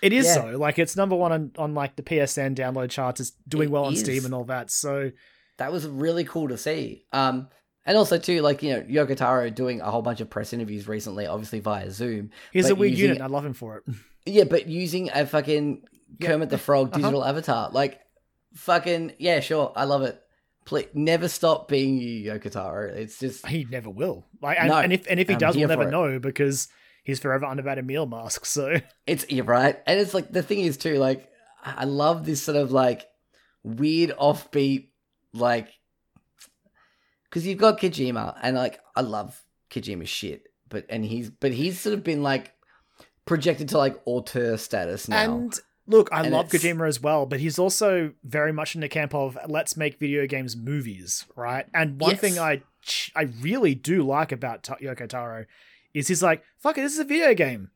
It is
Yeah.
so like it's number one on, on like the PSN download charts. It's doing
It
well on
is.
Steam and all that. So
That was really cool to see. Um and also too, like, you know, Yoko Taro doing a whole bunch of press interviews recently, obviously via Zoom.
he's a weird
using-
unit. I love him for it.
Yeah, but using a fucking
Yeah.
Kermit the Frog
Uh-huh.
digital avatar, like fucking yeah, sure, I love it. Please never stop being you, Yoko Taro. It's just
He never will. Like, and,
No,
and if and if he
I'm
does, we'll never know because he's forever under that Emil mask. So
it's you're right, and it's like the thing is too, like I love this sort of like weird offbeat like because you've got Kojima and like I love Kojima's shit, but and he's but he's sort of been like projected to like auteur status now.
And look, I
And
love
it's-
Kojima as well, but he's also very much in the camp of let's make video games movies, right? And one
Yes.
thing I I really do like about Ta- Yoko Taro is he's like, fuck it, this is a video game.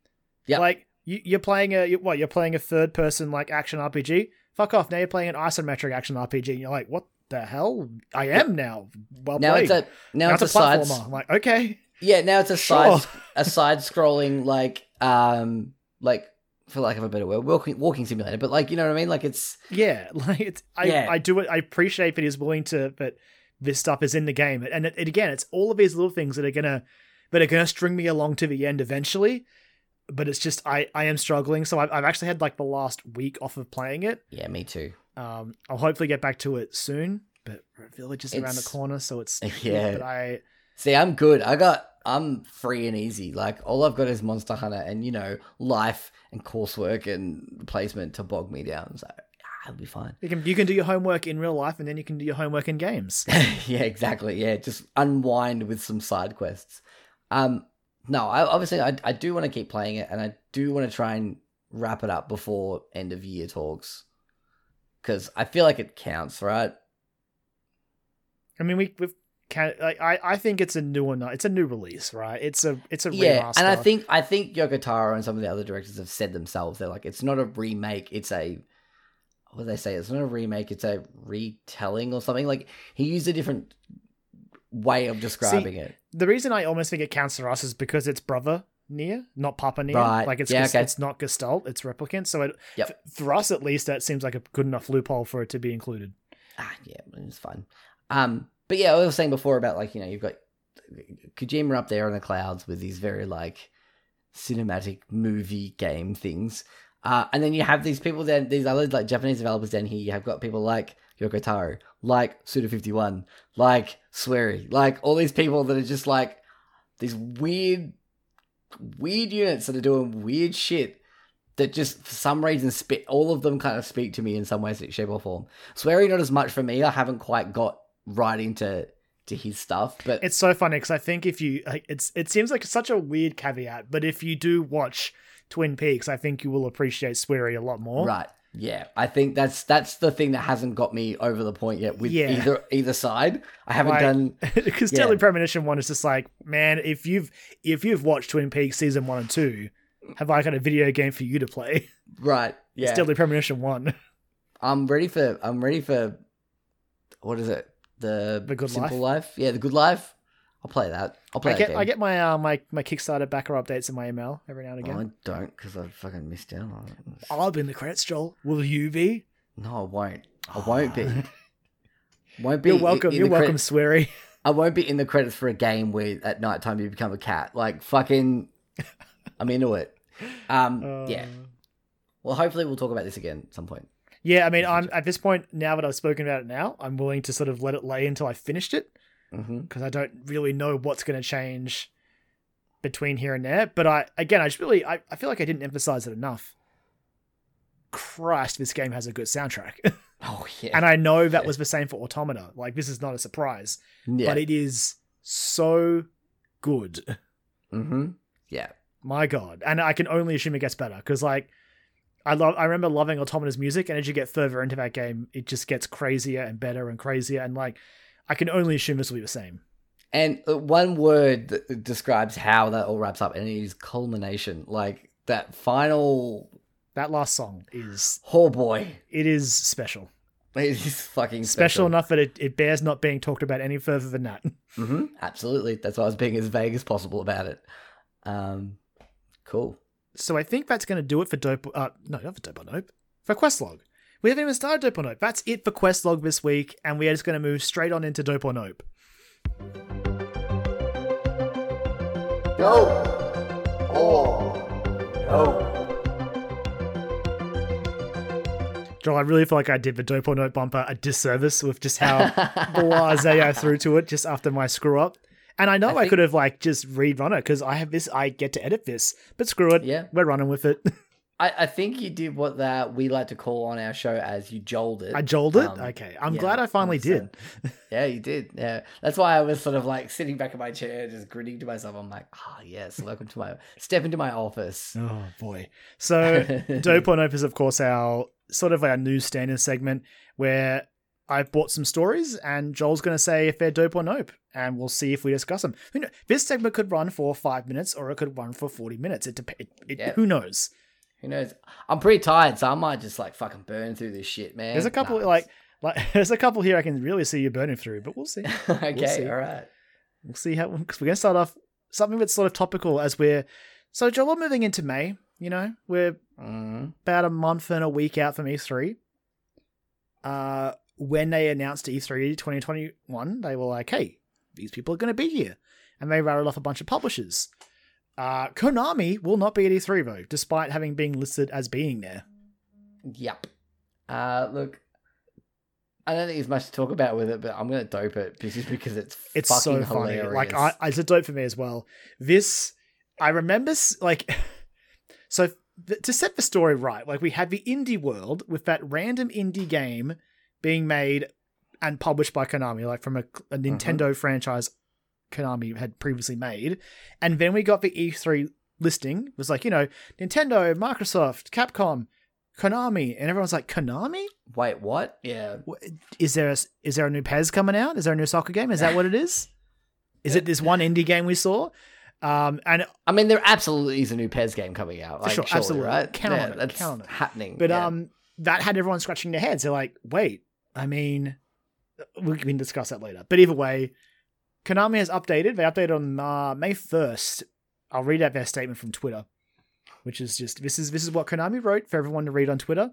Yeah,
Like you, you're playing a what? You're playing a third person like action RPG. Fuck off! Now you're playing an isometric action RPG. And you're like, what the hell? I am now. Well
now
played.
it's a now,
Now
it's,
it's
a side
platformer. I'm like, okay,
yeah now it's a
Sure.
side a side scrolling like um like for lack of a better word walking walking simulator but like you know what I mean like it's
Yeah, like it's I
Yeah.
I do it. I appreciate that he's willing to, but this stuff is in the game, and it, it, again, it's all of these little things that are gonna that are gonna string me along to the end eventually. But it's just I I am struggling, so I've, I've actually had like the last week off of playing it.
yeah me too
Um, I'll hopefully get back to it soon, but Village is around the corner, so it's
Yeah.
But I
See, I'm good. I got I'm free and easy. Like all I've got is Monster Hunter and you know life and coursework and placement to bog me down. So ah, I'll be fine.
you can you can do your homework in real life, and then you can do your homework in games.
yeah, exactly. Yeah, just unwind with some side quests. Um, no, I obviously I I do want to keep playing it, and I do want to try and wrap it up before end of year talks because I feel like it counts, right?
I mean, we we've can like I I think it's a new one. It's a new release, right? It's a it's a
yeah,
remaster.
and I think I think Yoko Taro and some of the other directors have said themselves they're like it's not a remake, it's a what do they say? It's not a remake, it's a retelling or something. Like he used a different way of describing it.
the reason I almost think it counts for us is because it's brother Nier, not Papa Nier.
Right.
Like it's
Yeah, okay.
it's not Gestalt, it's Replicant. So it,
Yep.
f- for us at least, that seems like a good enough loophole for it to be included.
Ah, yeah, it's fine. Um, but yeah, I was saying before about like you know you've got Kojima up there in the clouds with these very like cinematic movie game things, uh, and then you have these people then these other like Japanese developers down here. You have got people like Yoko Taro, like Suda Fifty One, like Swery, like all these people that are just like these weird, weird units that are doing weird shit that just for some reason spit all of them kind of speak to me in some way shape or form. Swery not as much for me. I haven't quite got right into to his stuff but
It's so funny because I think if you, it's it seems like such a weird caveat, but if you do watch Twin Peaks, I think you will appreciate Swery a lot more.
right yeah i think that's that's the thing that hasn't got me over the point yet with
Yeah.
either either side i haven't
Like-
done
because
Yeah.
Deadly Premonition one is just like, man, if you've if you've watched Twin Peaks season one and two, have I got a video game for you to play?
right yeah
It's Deadly Premonition one.
i'm ready for i'm ready for what is it the
The Good
simple life? yeah the good life i'll play that i'll play
I
that
get. I get my uh, my my Kickstarter backer updates in my email every now and
Oh,
again.
I don't because I fucking missed out on it.
I'll be in the credits, Joel. Will you be?
No, I won't. I won't be. Won't be.
You're welcome. You're
the cre-
welcome, Swery.
I won't be in the credits for a game where at night time you become a cat. Like fucking, I'm into it. Um, yeah.
Uh,
Well, hopefully we'll talk about this again at some point.
Yeah, I mean, I'm at this point now that I've spoken about it. Now I'm willing to sort of let it lay until I finished it
hmm
because I don't really know what's going to change between here and there. But I again, I just really I, I feel like I didn't emphasize it enough. Christ, this game has a good soundtrack,
Oh yeah.
and I know that
Yeah.
was the same for Automata. Like this is not a surprise,
yeah.
but it is so good.
hmm Yeah.
My God, and I can only assume it gets better because like. I love. I remember loving Automata's music, and as you get further into that game, it just gets crazier and better and crazier. And like, I can only assume this will be the same.
And uh, one word that describes how that all wraps up, and it is culmination. Like that final.
That last song is
Oh boy,
it is special.
it is fucking
Special,
special,
enough that it, it bears not being talked about any further than that.
hmm Absolutely. That's why I was being as vague as possible about it. Um, cool.
So I think that's going to do it for Dope. Uh, no, not for Dope Nope. For Questlog. We haven't even started Dope or Nope. That's it for Questlog this week, and we are just going to move straight on into Dope or Nope.
Go. Oh. No.
Joel, I really feel like I did the Dope or Nope bumper a disservice with just how blase I threw to it just after my screw up. And I know
I
I,
think-
could have like just rerun it because I have this, I get to edit this, but screw it.
Yeah.
We're running with it.
I, I think you did what that we like to call on our show as you jolled it.
I jolled it.
Um,
okay, I'm
yeah,
glad I finally did.
yeah, you did. Yeah, that's why I was sort of like sitting back in my chair, just grinning to myself. I'm like, ah, yes, welcome to my step into my office.
Oh boy. So Dope or Nope is of course our sort of our news standard segment where I've bought some stories and Joel's going to say if they're dope or nope, and we'll see if we discuss them. Who knows? This segment could run for five minutes or it could run for forty minutes. It depends. It,
Yeah.
Who knows?
Who knows? I'm pretty tired, so I might just like fucking burn through this shit, man.
There's a couple
Nah,
like like there's a couple here I can really see you burning through, but we'll see.
okay,
see.
all right.
We'll see how because we're going to start off something that's sort of topical as we're so Joel. We're moving into May. You know, we're
Mm.
about a month and a week out from E3. Uh, when they announced E E3 2021, they were like, hey, these people are going to be here. And they rattled off a bunch of publishers. Uh, Konami will not be at E3, though, despite having been listed as being there.
Yep. Uh, look, I don't think there's much to talk about with it, but I'm gonna dope it just because it's
It's
fucking
so funny.
hilarious.
Like, I, it's a dope for me as well. This, I remember, like, so th- to set the story right, like, we had the indie world with that random indie game being made and published by Konami, like from a, a Nintendo franchise Konami had previously made. And then we got the E3 listing. It was like, you know, Nintendo, Microsoft, Capcom, Konami. And everyone's like, Konami?
Wait, what? Yeah.
Is there a, is there a new PES coming out? Is there a new soccer game? Is that what it is? Is it this one indie game we saw? Um, and
I mean, there absolutely is a new PES game coming out.
For
Like,
sure,
surely,
absolutely.
right?
Count
yeah,
on it,
That's
count on it.
happening.
but
yeah.
um, that had everyone scratching their heads. They're like, wait, I mean, we can discuss that later. But either way, Konami has updated. They updated on uh, May first. I'll read out their statement from Twitter, which is just this is this is what Konami wrote for everyone to read on Twitter.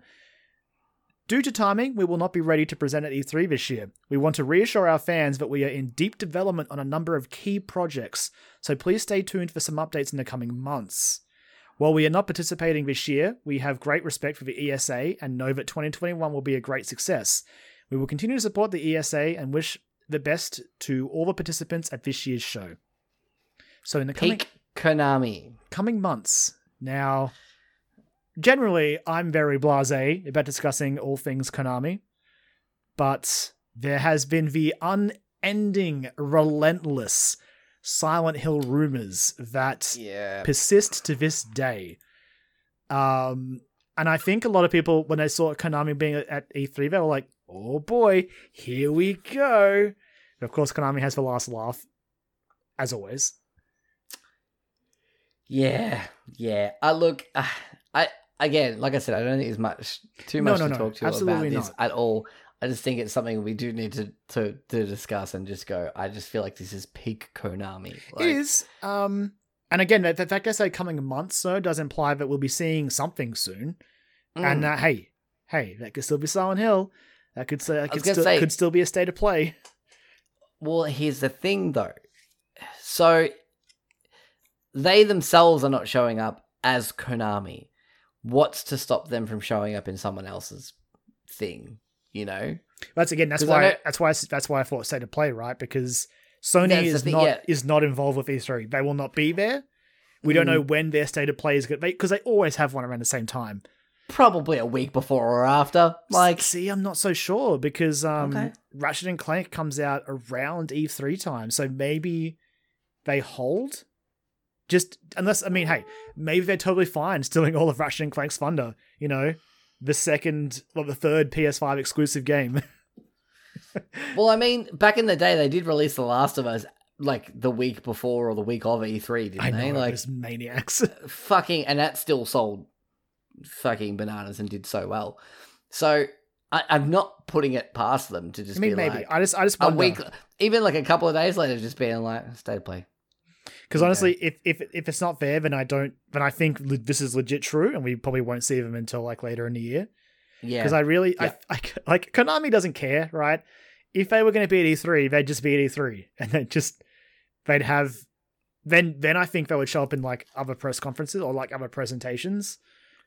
Due to timing, we will not be ready to present at E3 this year. We want to reassure our fans that we are in deep development on a number of key projects, so please stay tuned for some updates in the coming months. While we are not participating this year, we have great respect for the ESA and know that 2021 will be a great success. We will continue to support the ESA and wish the best to all the participants at this year's show. So in the coming
peak Konami.
coming months. Now, generally, I'm very blasé about discussing all things Konami, but there has been the unending, relentless Silent Hill rumors that
Yeah.
persist to this day. Um, and I think a lot of people, when they saw Konami being at E3, they were like, "Oh boy, here we go." But of course, Konami has the last laugh, as always.
Yeah, yeah. I look, uh, I again, like I said, I don't think there's much too much
no,
to
no,
talk to about
absolutely
this at all. I just think it's something we do need to, to to discuss and just go. I just feel like this is peak Konami. Like,
it is. Um, and again, that the fact they say coming months though does imply that we'll be seeing something soon. And
mm,
uh, hey, hey, that could still be Silent Hill. That could, say, that could, still,
say-
could still be a state of play.
well, here's the thing though. So they themselves are not showing up as Konami. What's to stop them from showing up in someone else's thing? You know.
That's again. That's why. That's why. That's why I thought state of play, right? Because Sony is
thing,
not
yeah.
is not involved with E3. They will not be there. We don't
Mm.
know when their state of play is going to be because they always have one around the same time.
Probably a week before or after. Like,
see, I'm not so sure because um,
Okay.
Ratchet and Clank comes out around E3 time, so maybe they hold. Just unless I mean, hey, maybe they're totally fine stealing all of Ratchet and Clank's thunder. You know, the second or the third PS5 exclusive game.
well, I mean, back in the day, they did release The Last of Us like the week before or the week of E3, didn't
know,
they? Like,
maniacs.
fucking, and that still sold fucking bananas and did so well. So I, I'm not putting it past them to just
I mean,
be
maybe.
like
I just, I just
a week, even like a couple of days later, just being like, stay to play.
Because
Okay.
honestly, if if if it's not fair, then I don't. Then I think this is legit true, and we probably won't see them until like later in the year.
Yeah,
Because I really,
Yeah.
I, I like Konami doesn't care, right? If they were going to be at E3, they'd just be at E3, and then just they'd have. Then then I think they would show up in like other press conferences or like other presentations.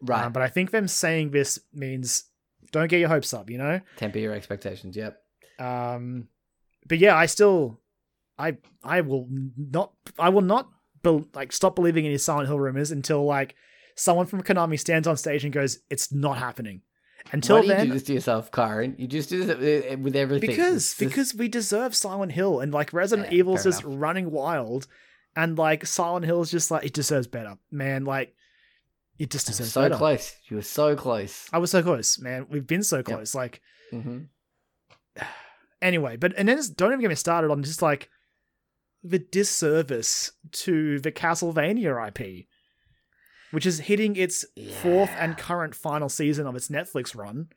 Right.
Um, but I think them saying this means don't get your hopes up, you know.
Temper your expectations. Yep.
Um, but yeah, I still, I I will not, I will not, be, like stop believing in his Silent Hill rumors until like someone from Konami stands on stage and goes, "It's not happening." Until
Why do you
then,
do this to yourself, Kyron? You just do this with- with everything.
because because we deserve Silent Hill and like Resident
Yeah,
Evil's just
enough.
running wild, and like Silent Hill is just like it deserves better, man. Like it just deserves
so
better.
close. You were so close.
I was so close, man. We've been so close. Like
hmm
anyway, but and then just, don't even get me started on just like the disservice to the Castlevania IP, which is hitting its fourth and current final season of its Netflix run.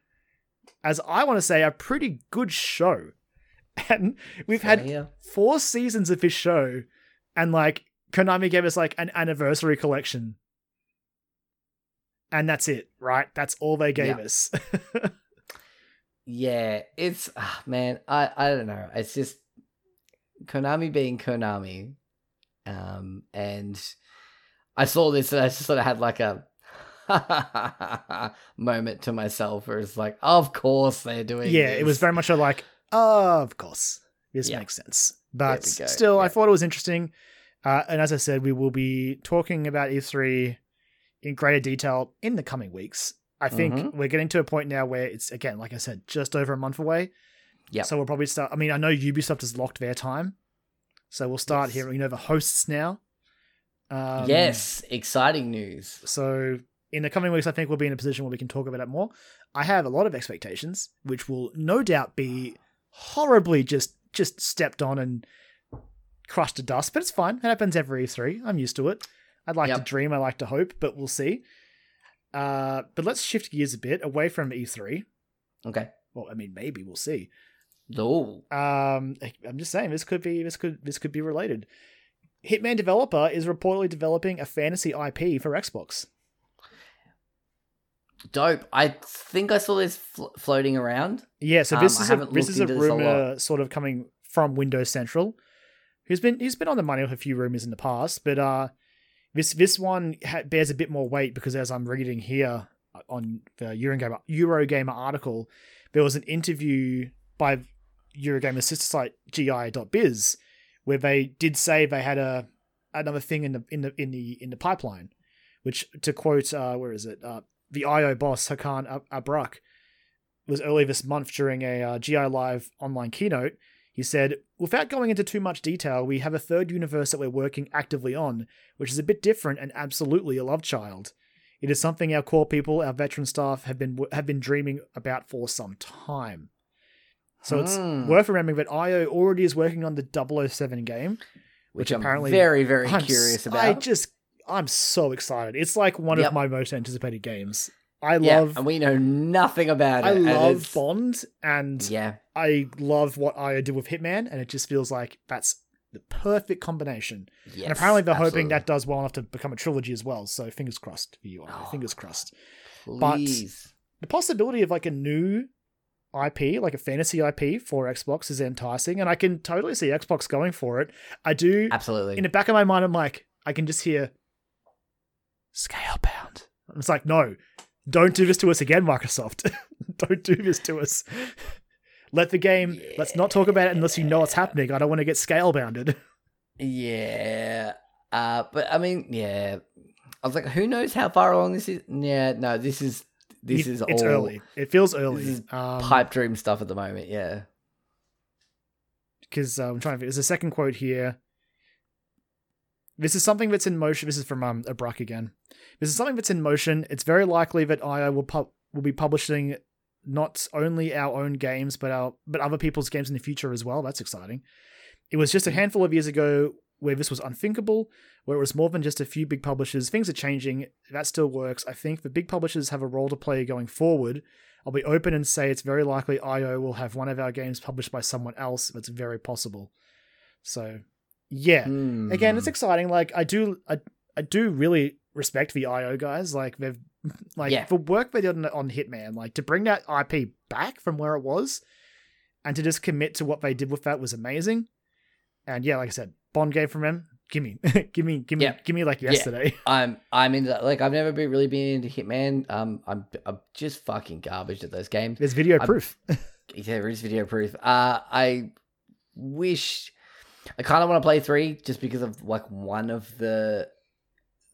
As I want to say, a pretty good show, and we've had
Yeah.
four seasons of this show, and like Konami gave us like an anniversary collection. And that's it, right? That's all they gave
Yeah.
us.
Yeah, it's ah, man, I I don't know. It's just Konami being Konami, um, and I saw this and I just sort of had like a moment to myself where it's like, of course they're doing.
yeah, it was very much a like, oh, of course, this
Yeah.
makes sense. But still, I thought it was interesting. Uh, and as I said, we will be talking about E3 in greater detail in the coming weeks. I think
Mhm.
we're getting to a point now where it's again, like I said, just over a month away.
Yeah.
So we'll probably start. I mean, I know Ubisoft has locked their time, so we'll start
Yes.
hearing over hosts now. Um,
yes, exciting news.
so in the coming weeks, I think we'll be in a position where we can talk about it more. I have a lot of expectations, which will no doubt be horribly just just stepped on and crushed to dust. But it's fine. It happens every E3. I'm used to it. I'd like to dream. I like to hope, but we'll see. Uh, but let's shift gears a bit away from E3.
Okay.
Well, I mean, maybe we'll see.
No.
Um, I'm just saying this could be this could this could be related. Hitman developer is reportedly developing a fantasy IP for Xbox.
dope. I think I saw this fl- floating around.
Yeah, so
Um,
this
I
is a this is a rumor sort of coming from Windows Central, who's been he's been on the money with a few rumors in the past, but uh, this this one ha- bears a bit more weight because as I'm reading here on the Eurogamer Eurogamer article, there was an interview by Eurogamer's sister site gi.biz where they did say they had a another thing in the in the in the in the pipeline, which to quote uh, where is it uh, the IO boss Hakan Abrak was early this month during a uh, GI Live online keynote. He said, Without going into too much detail, we have a third universe that we're working actively on, which is a bit different and absolutely a love child. It is something our core people, our veteran staff, have been have been dreaming about for some time. So it's
Hmm.
worth remembering that IO already is working on the 007 game,
Which,
which
I'm
apparently
very, very
I'm
curious about.
I just I'm so excited. It's like one
Yep.
of my most anticipated games. I
yeah,
love
and we know nothing about it.
I love Bond and
Yeah,
I love what IO did with Hitman, and it just feels like that's the perfect combination.
yes,
and apparently they're hoping that does well enough to become a trilogy as well. So fingers crossed for you.
Oh.
Fingers crossed. but- The possibility of like a new IP, like a fantasy IP for Xbox, is enticing, and I can totally see Xbox going for it. I do.
absolutely.
In the back of my mind, I'm like, I can just hear Scalebound. And It's like, no, don't do this to us again, Microsoft. don't do this to us. Let the game. Let's not talk about it unless you know what's happening. I don't want to get scale bounded.
Yeah. Uh, but I mean, yeah. I was like, who knows how far along this is? Yeah, no, this is this is
it's
all
early. It feels early. Um,
pipe dream stuff at the moment. Yeah.
because uh, I'm trying to. There's a second quote here. This is something that's in motion. This is from um, Abrak again. This is something that's in motion. It's very likely that IO will pub- will be publishing not only our own games, but our but other people's games in the future as well. That's exciting. It was just a handful of years ago where this was unthinkable, where it was more than just a few big publishers. Things are changing. That still works. I think the big publishers have a role to play going forward. I'll be open and say it's very likely IO will have one of our games published by someone else. That's very possible. So, yeah. Again, it's
Hmm.
exciting. Like I do, I, I do really respect the IO guys. Like they've, like
Yeah.
the work they did on, on Hitman. Like to bring that IP back from where it was, and to just commit to what they did with that was amazing. And yeah, like I said, Bond game from them. Give me, give me, give me,
Yeah.
give me like
Yeah.
yesterday.
I'm I'm into like I've never been really been into Hitman. Um, I'm I'm just fucking garbage at those games.
There's video
I'm-
proof.
Yeah, there is video proof. Uh, I wish I kind of want to play three just because of like one of the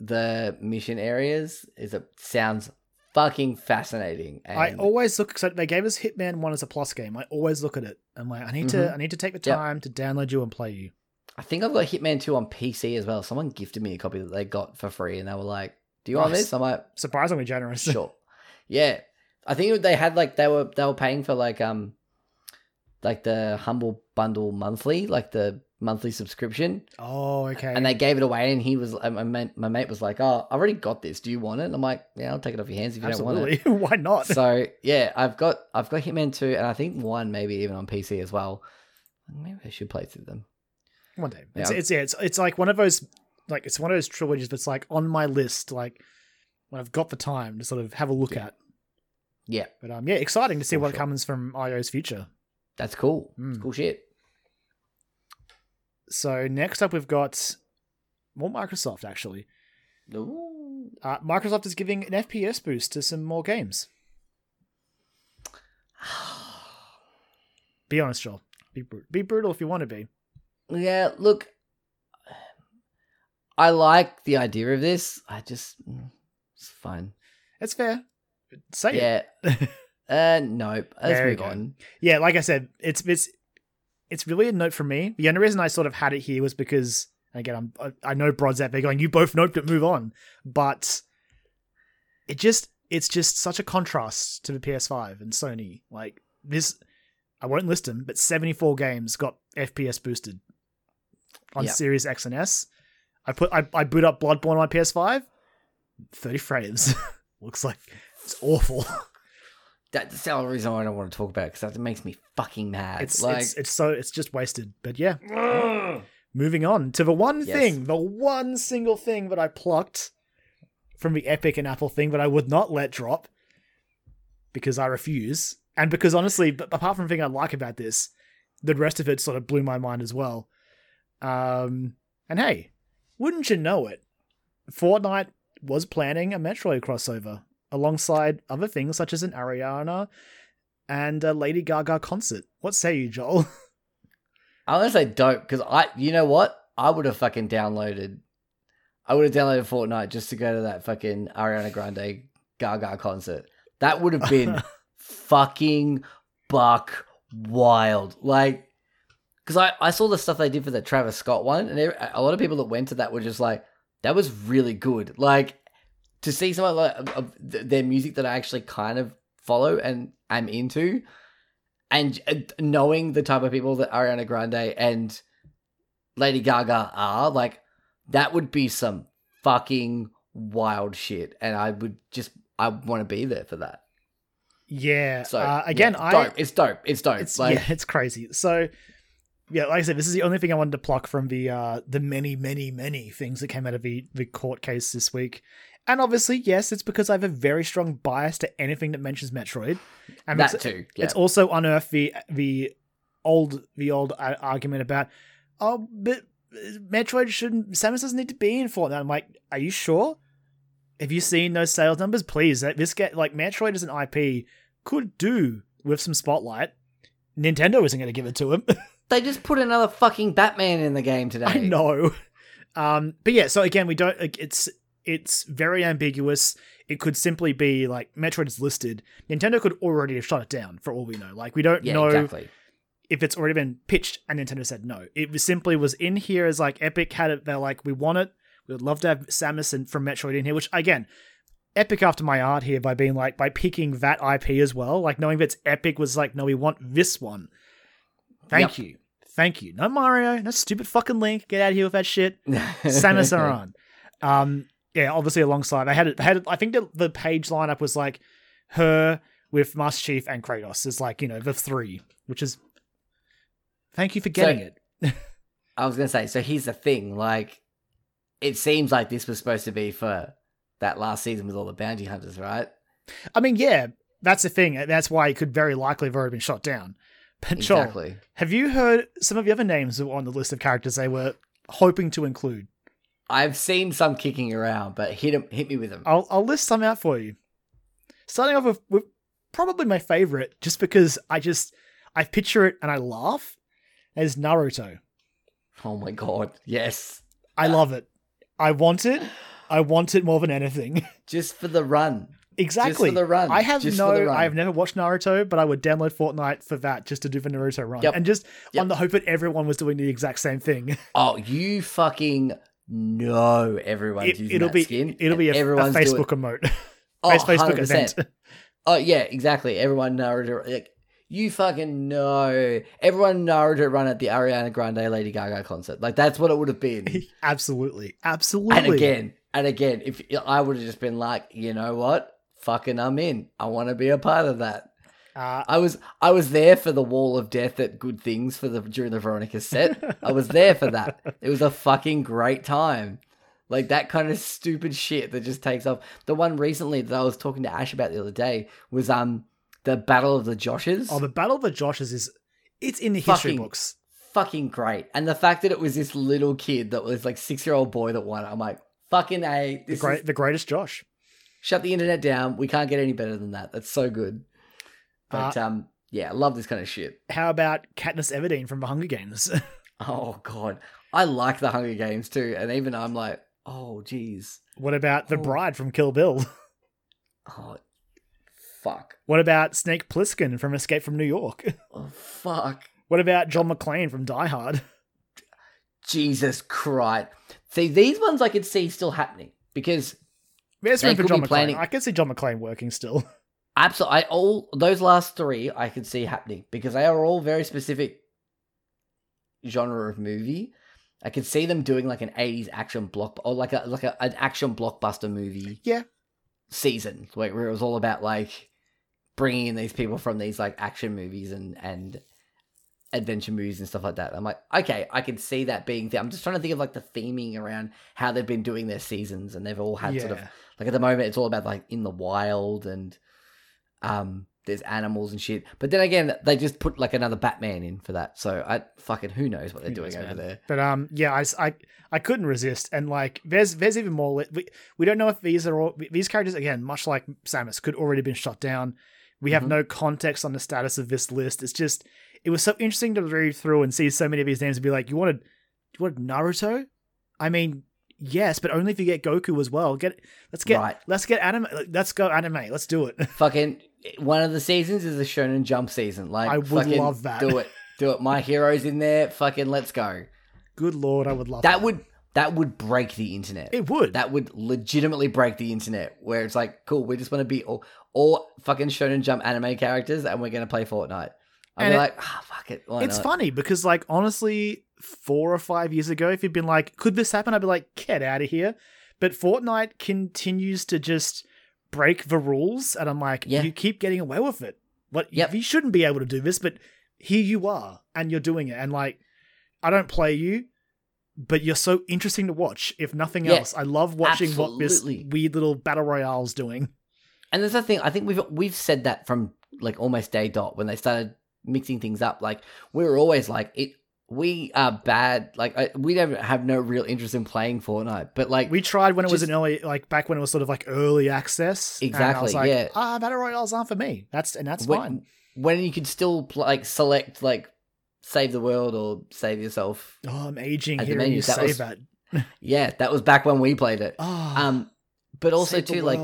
the mission areas is it sounds fucking fascinating. And
I always look. So they gave us Hitman One as a plus game. I always look at it. I'm like, I need to.
Mhm.
I need to take the
Yep.
time to download you and play you.
I think I've got Hitman 2 on PC as well. Someone gifted me a copy that they got for free and they were like, Do you want this? I'm like,
Surprisingly generous.
sure. Yeah. I think they had like they were they were paying for like um like the humble bundle monthly, like the monthly subscription.
Oh, okay.
And they gave it away and he was my mate, my mate was like, Oh, I already got this. Do you want it? And I'm like, Yeah, I'll take it off your hands if you don't want it.
Why not?
so yeah, I've got I've got Hitman 2 and I think one maybe even on PC as well. Maybe I should play through them.
One day.
Yeah.
It's, it's yeah. It's it's like one of those like it's one of those trilogies that's like on my list. Like when I've got the time to sort of have a look
Yeah.
at.
Yeah,
But um, yeah, exciting to see
For
what
sure.
comes from IO's future.
that's cool.
Mm.
cool shit.
So next up, we've got more Microsoft. Actually, uh, Microsoft is giving an FPS boost to some more games. Be honest, Joel. Be bru- be brutal if you want to be.
Yeah, look, I like the idea of this. I just, mm, it's fine.
It's fair. Say
Yeah.
it.
uh, nope. Let's move on.
yeah, like I said, it's it's it's really a note for me. The only reason I sort of had it here was because again, I'm I, I know Brod's out there going, you both noped it, move on, but it just it's just such a contrast to the PS5 and Sony. Like this, I won't list them, but 74 games got FPS boosted on
Yeah.
Series X and S. I put I, I boot up Bloodborne on my PS5, 30 frames. Looks like it's awful.
That's the only reason why I don't want to talk about it because that makes me fucking mad.
It's
like,
it's it's so it's just wasted. But yeah, moving on to the one
Yes.
thing, the one single thing that I plucked from the Epic and Apple thing that I would not let drop because I refuse, and because honestly, b- apart from the thing I like about this, the rest of it sort of blew my mind as well. Um, and hey, wouldn't you know it, Fortnite was planning a Metroid crossover alongside other things such as an Ariana and a Lady Gaga concert. What say you, Joel?
I'm gonna say dope because I, you know what, I would have fucking downloaded. I would have downloaded Fortnite just to go to that fucking Ariana Grande Gaga concert. That would have been fucking buck wild. Like, because I, I saw the stuff they did for the Travis Scott one, and a lot of people that went to that were just like, that was really good. Like, to see someone like of, of their music that I actually kind of follow and am into, and uh, knowing the type of people that Ariana Grande and Lady Gaga are, like, that would be some fucking wild shit, and I would just I want to be there for that.
Yeah.
So
uh, again,
yeah,
I
dope. It's dope. It's dope.
it's
like
yeah, it's crazy. So yeah, like I said, this is the only thing I wanted to pluck from the uh the many, many, many things that came out of the the court case this week. And obviously, yes, it's because I have a very strong bias to anything that mentions Metroid. And
that
it's,
too. Yeah.
it's also unearthed the the old the old uh, argument about oh, but Metroid shouldn't Samus doesn't need to be in Fortnite. I'm like, are you sure? Have you seen those sales numbers? Please, this get like Metroid as an IP could do with some spotlight. Nintendo isn't going to give it to him.
they just put another fucking Batman in the game today.
I know. Um, but yeah, so again, we don't. It's it's very ambiguous. It could simply be like Metroid's listed. Nintendo could already have shut it down for all we know. Like we don't
Yeah,
know
exactly.
if it's already been pitched and Nintendo said no. It was simply was in here as like Epic had it. They're like, we want it. We would love to have Samus and from Metroid in here. Which again, Epic after my art here by being like by picking that IP as well. Like knowing that's Epic was like, no, we want this one. Thank
Yep.
you, thank you. No Mario, no stupid fucking Link. Get out of here with that shit. Samus Aran. Um, yeah, obviously alongside I had it. I had it, I think the, the page lineup was like her with Master Chief and Kratos. is like you know the three, which is thank you for getting it.
I was gonna say. So here's the thing. Like, it seems like this was supposed to be for that last season with all the bounty hunters, right?
I mean, yeah, that's the thing. That's why it could very likely have already been shot down. But Joel,
Exactly.
have you heard some of the other names that were on the list of characters they were hoping to include?
I've seen some kicking around, but hit 'em- hit me with them.
I'll I'll list some out for you. Starting off with, with probably my favorite, just because I just I picture it and I laugh, as Naruto.
Oh my god, yes.
I uh, love it. I want it. I want it more than anything.
just for the run.
exactly.
the run.
I have
Just for the
no.
run.
I have never watched Naruto, but I would download Fortnite for that just to do the Naruto run,
Yep.
and just
Yep.
on the hope that everyone was doing the exact same thing.
Oh, you fucking know everyone's
It,
using
it'll
that
be
skin.
it'll be a, a
Everyone's
Facebook
doing-
emote,
Oh,
Facebook
100%.
event.
Oh yeah, exactly. Everyone Naruto like you fucking know. Everyone Naruto run at the Ariana Grande Lady Gaga concert. Like that's what it would have been.
absolutely, absolutely.
and again, and again, if I would have just been like, you know what? Fucking I'm in. I want to be a part of that.
Uh,
I was I was there for the wall of death at Good Things for the during the Veronica set. I was there for that. It was a fucking great time. Like that kind of stupid shit that just takes off. The one recently that I was talking to Ash about the other day was um the Battle of the Joshes.
oh, the Battle of the Joshes is it's in the history
Fucking-
books.
fucking great. And the fact that it was this little kid that was like six year old boy that won, I'm like, fucking A,
The great,
is,
the greatest Josh.
shut the internet down. We can't get any better than that. That's so good. But
Uh,
um yeah, I love this kind of shit.
How about Katniss Everdeen from the Hunger Games?
Oh god. I like the Hunger Games too, and even I'm like, oh jeez.
what about the
Oh.
Bride from Kill Bill?
Oh fuck.
What about Snake Plissken from Escape from New York?
Oh fuck.
What about John McClane from Die Hard?
Jesus Christ. See, these ones I could see still happening because
There's room for John McClane.
planning-
I can see John McClane working still.
Absolutely, I all those last three I could see happening because they are all very specific genre of movie. I could see them doing like an '80s action block or like a like a, an action blockbuster movie.
Yeah.
season like where it was all about like bringing in these people from these like action movies and and adventure movies and stuff like that. I'm like, okay, I can see that being there. I'm just trying to think of like the theming around how they've been doing their seasons, and they've all had sort of like at the moment it's all about like in the wild and um there's animals and shit. But then again, they just put like another Batman in for that. So I fucking who knows what they're doing over there.
But um, yeah, I, I I couldn't resist, and like, there's there's even more. We, we don't know if these are all these characters again, much like Samus, could already been shot down. We have
Mhm.
no context on the status of this list. It's just it was so interesting to read through and see so many of these names and be like, you wanted you wanted Naruto? I mean, yes, but only if you get Goku as well. Get let's get
Right.
let's get anime. Let's go anime. Let's do it.
Fucking one of the seasons is a Shonen Jump season. Like
I would
fucking
love that.
Do it. Do it. My hero's in there. Fucking let's go.
Good lord, I would love
That would that would break the internet.
It would.
That would legitimately break the internet. Where it's like, cool, we just want to be all, all fucking Shonen Jump anime characters, and we're gonna play Fortnite. Be like, ah, fuck it. Why
it's
not?
funny because like honestly four or five years ago if you'd been like could this happen i'd be like get out of here but fortnite continues to just break the rules and i'm like
Yeah.
you keep getting away with it what
Yep.
you shouldn't be able to do this but here you are and you're doing it and like i don't play you but you're so interesting to watch if nothing
Yeah,
else i love watching what this weird little battle royale's doing
And there's the thing. I think we've we've said that from like almost day dot when they started mixing things up. Like we were always like it. We are bad. Like I, we don't have no real interest in playing Fortnite. But like
we tried when it was an early like back when it was sort of like early access and I was
Exactly,
like,
yeah.
ah battle royales aren't for me that's and that's
when,
fine
when you could still like select like save the world or save yourself.
Oh, I'm aging here. you
that
say
was-
that.
Yeah, that was back when we played it.
Oh,
Um, but also too like.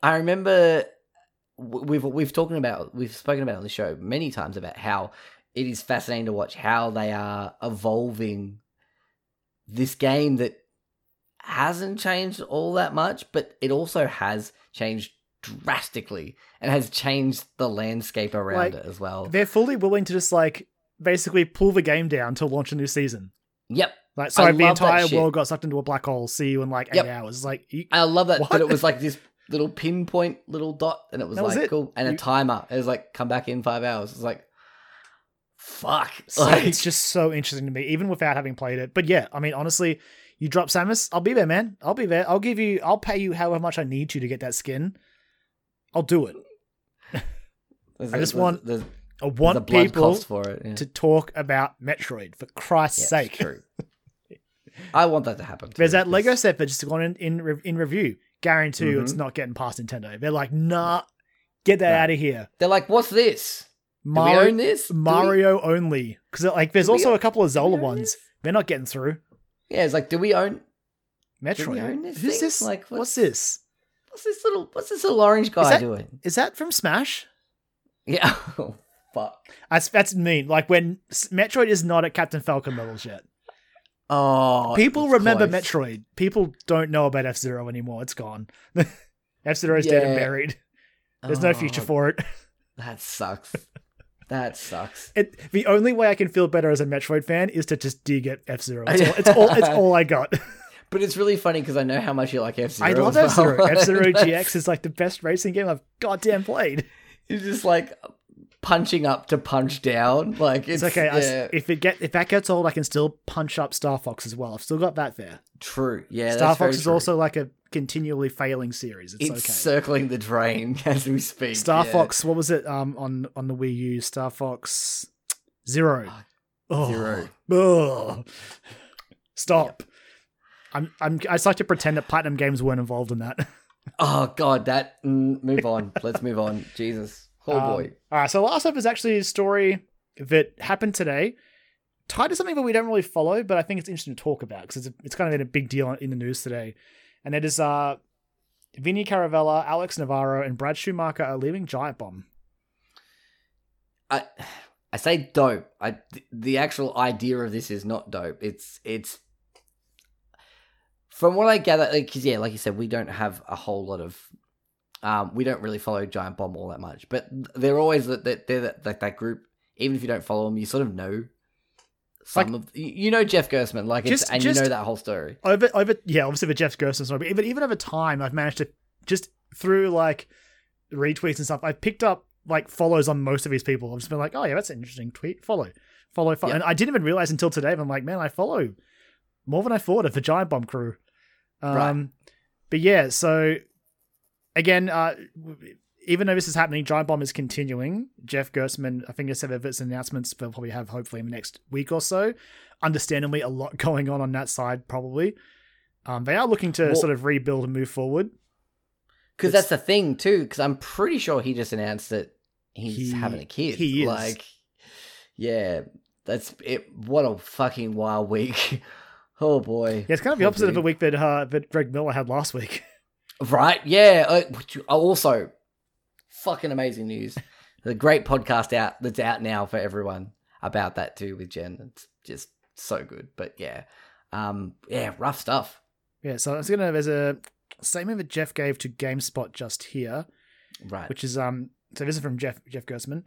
I remember we've we've talking about we've spoken about on the show many times about how it is fascinating to watch how they are evolving this game that hasn't changed all that much, but it also has changed drastically and has changed the landscape around
Like,
it as well.
they're fully willing to just like basically pull the game down to launch a new season.
Yep.
Like, sorry, the entire world got sucked into a black hole. See you in like eight
Yep.
hours. Like, you,
I love that,
What?
but it was like this little pinpoint little dot, and it was
That was
like
it.
cool, and
You-
a timer. It was like come back in five hours. It's like, fuck,
so
like,
it's just so interesting to me, even without having played it. But yeah, I mean, honestly, you drop Samus, I'll be there, man. I'll be there. I'll give you. I'll pay you however much I need to to get that skin. I'll do it.
there's
I just
there's-
want
there's,
I want people
it. Yeah.
to talk about Metroid for Christ's
Yeah,
sake.
true. I want that to happen.
There's
too,
that Lego set that just gone in in, in review. Guarantee you it's
mm-hmm.
not getting past Nintendo. They're like, nah, get that
No.
out of here.
They're like, what's this? Do we
Mario,
own this? Do we-
only. Because like, there's
Do
also
own-
a couple of Zelda ones.
this?
They're not getting through.
Yeah, it's like, do we own?
Metroid.
own this
Who's
thing?
this?
Like,
what's,
what's-
this?
What's this little What's this little orange guy
that-
doing?
Is that from Smash?
Yeah. Oh, fuck.
That's that's mean. Like when Metroid is not at Captain Falcon levels yet.
Oh,
People remember
close.
Metroid. People don't know about F Zero anymore. It's gone. F Zero is dead and buried. There's no oh, future
Oh,
for it.
That sucks. That sucks.
it. The only way I can feel better as a Metroid fan is to just dig at F Zero. It's, all, it's all. It's all I got.
But it's really funny because I know how much you like F Zero.
I love F Zero. F Zero GX is like the best racing game I've goddamn played.
You're just like punching up to punch down. Like
It's,
it's,
okay. I
Yeah,
if it get if that gets old, I can still punch up Star Fox as well. I've still got that there.
true. Yeah,
Star Fox is
true.
also like a continually failing series. It's,
It's
okay.
circling the drain as we speak.
Star
yeah.
Fox, what was it um on on the Wii U? Star Fox Zero. Oh.
Zero.
Ugh. Stop. I'm I'm I just like to pretend that Platinum Games weren't involved in that.
Oh god, that mm, move on. Let's move on. Jesus. Oh
Um,
boy.
All right, so last up is actually a story that happened today, tied to something that we don't really follow, but I think it's interesting to talk about because it's, it's kind of been a big deal in the news today. And it is uh, Vinny Caravella, Alex Navarro, and Brad Schumacher are leaving Giant Bomb.
I I say dope. I the actual idea of this is not dope. It's it's from what I gather, like 'cause, yeah, like you said, we don't have a whole lot of. Um, we don't really follow Giant Bomb all that much, but they're always that they're, they're that, like that group. Even if you don't follow them, you sort of know some of you know Jeff Gerstmann, like it's, and
just-
you know that whole story.
Over, over, yeah, obviously the Jeff Gerstmann story, but even, even over time, I've managed to just through like retweets and stuff, I've picked up like follows on most of these people. I've just been like, oh yeah, that's an interesting tweet. Follow, follow, follow.
Yeah.
And I didn't even realize until today. I'm like, man, I follow more than I thought of the Giant Bomb crew. Um,
Right.
But yeah, so again, uh, even though this is happening, Giant Bomb is continuing. Jeff Gerstmann, I think I said that its announcements they'll probably have hopefully in the next week or so. Understandably, a lot going on on that side probably. Um, they are looking to
Well-
sort of rebuild and move forward.
Because that's the thing too. Because I'm pretty sure he just announced that he's
He-
having a kid.
he is.
Like, yeah, that's it. What a fucking wild week. oh boy.
Yeah, it's kind of the opposite of
a
week that uh, that Greg Miller had last week.
Right? Yeah. Uh, which- uh, also, fucking amazing news. the great podcast out that's out now for everyone about that too with Jen. It's just so good. But yeah, um, yeah, rough stuff.
Yeah, so I was gonna there's a statement that Jeff gave to GameSpot just here,
Right.
which is um so this is from Jeff Jeff Gerstmann.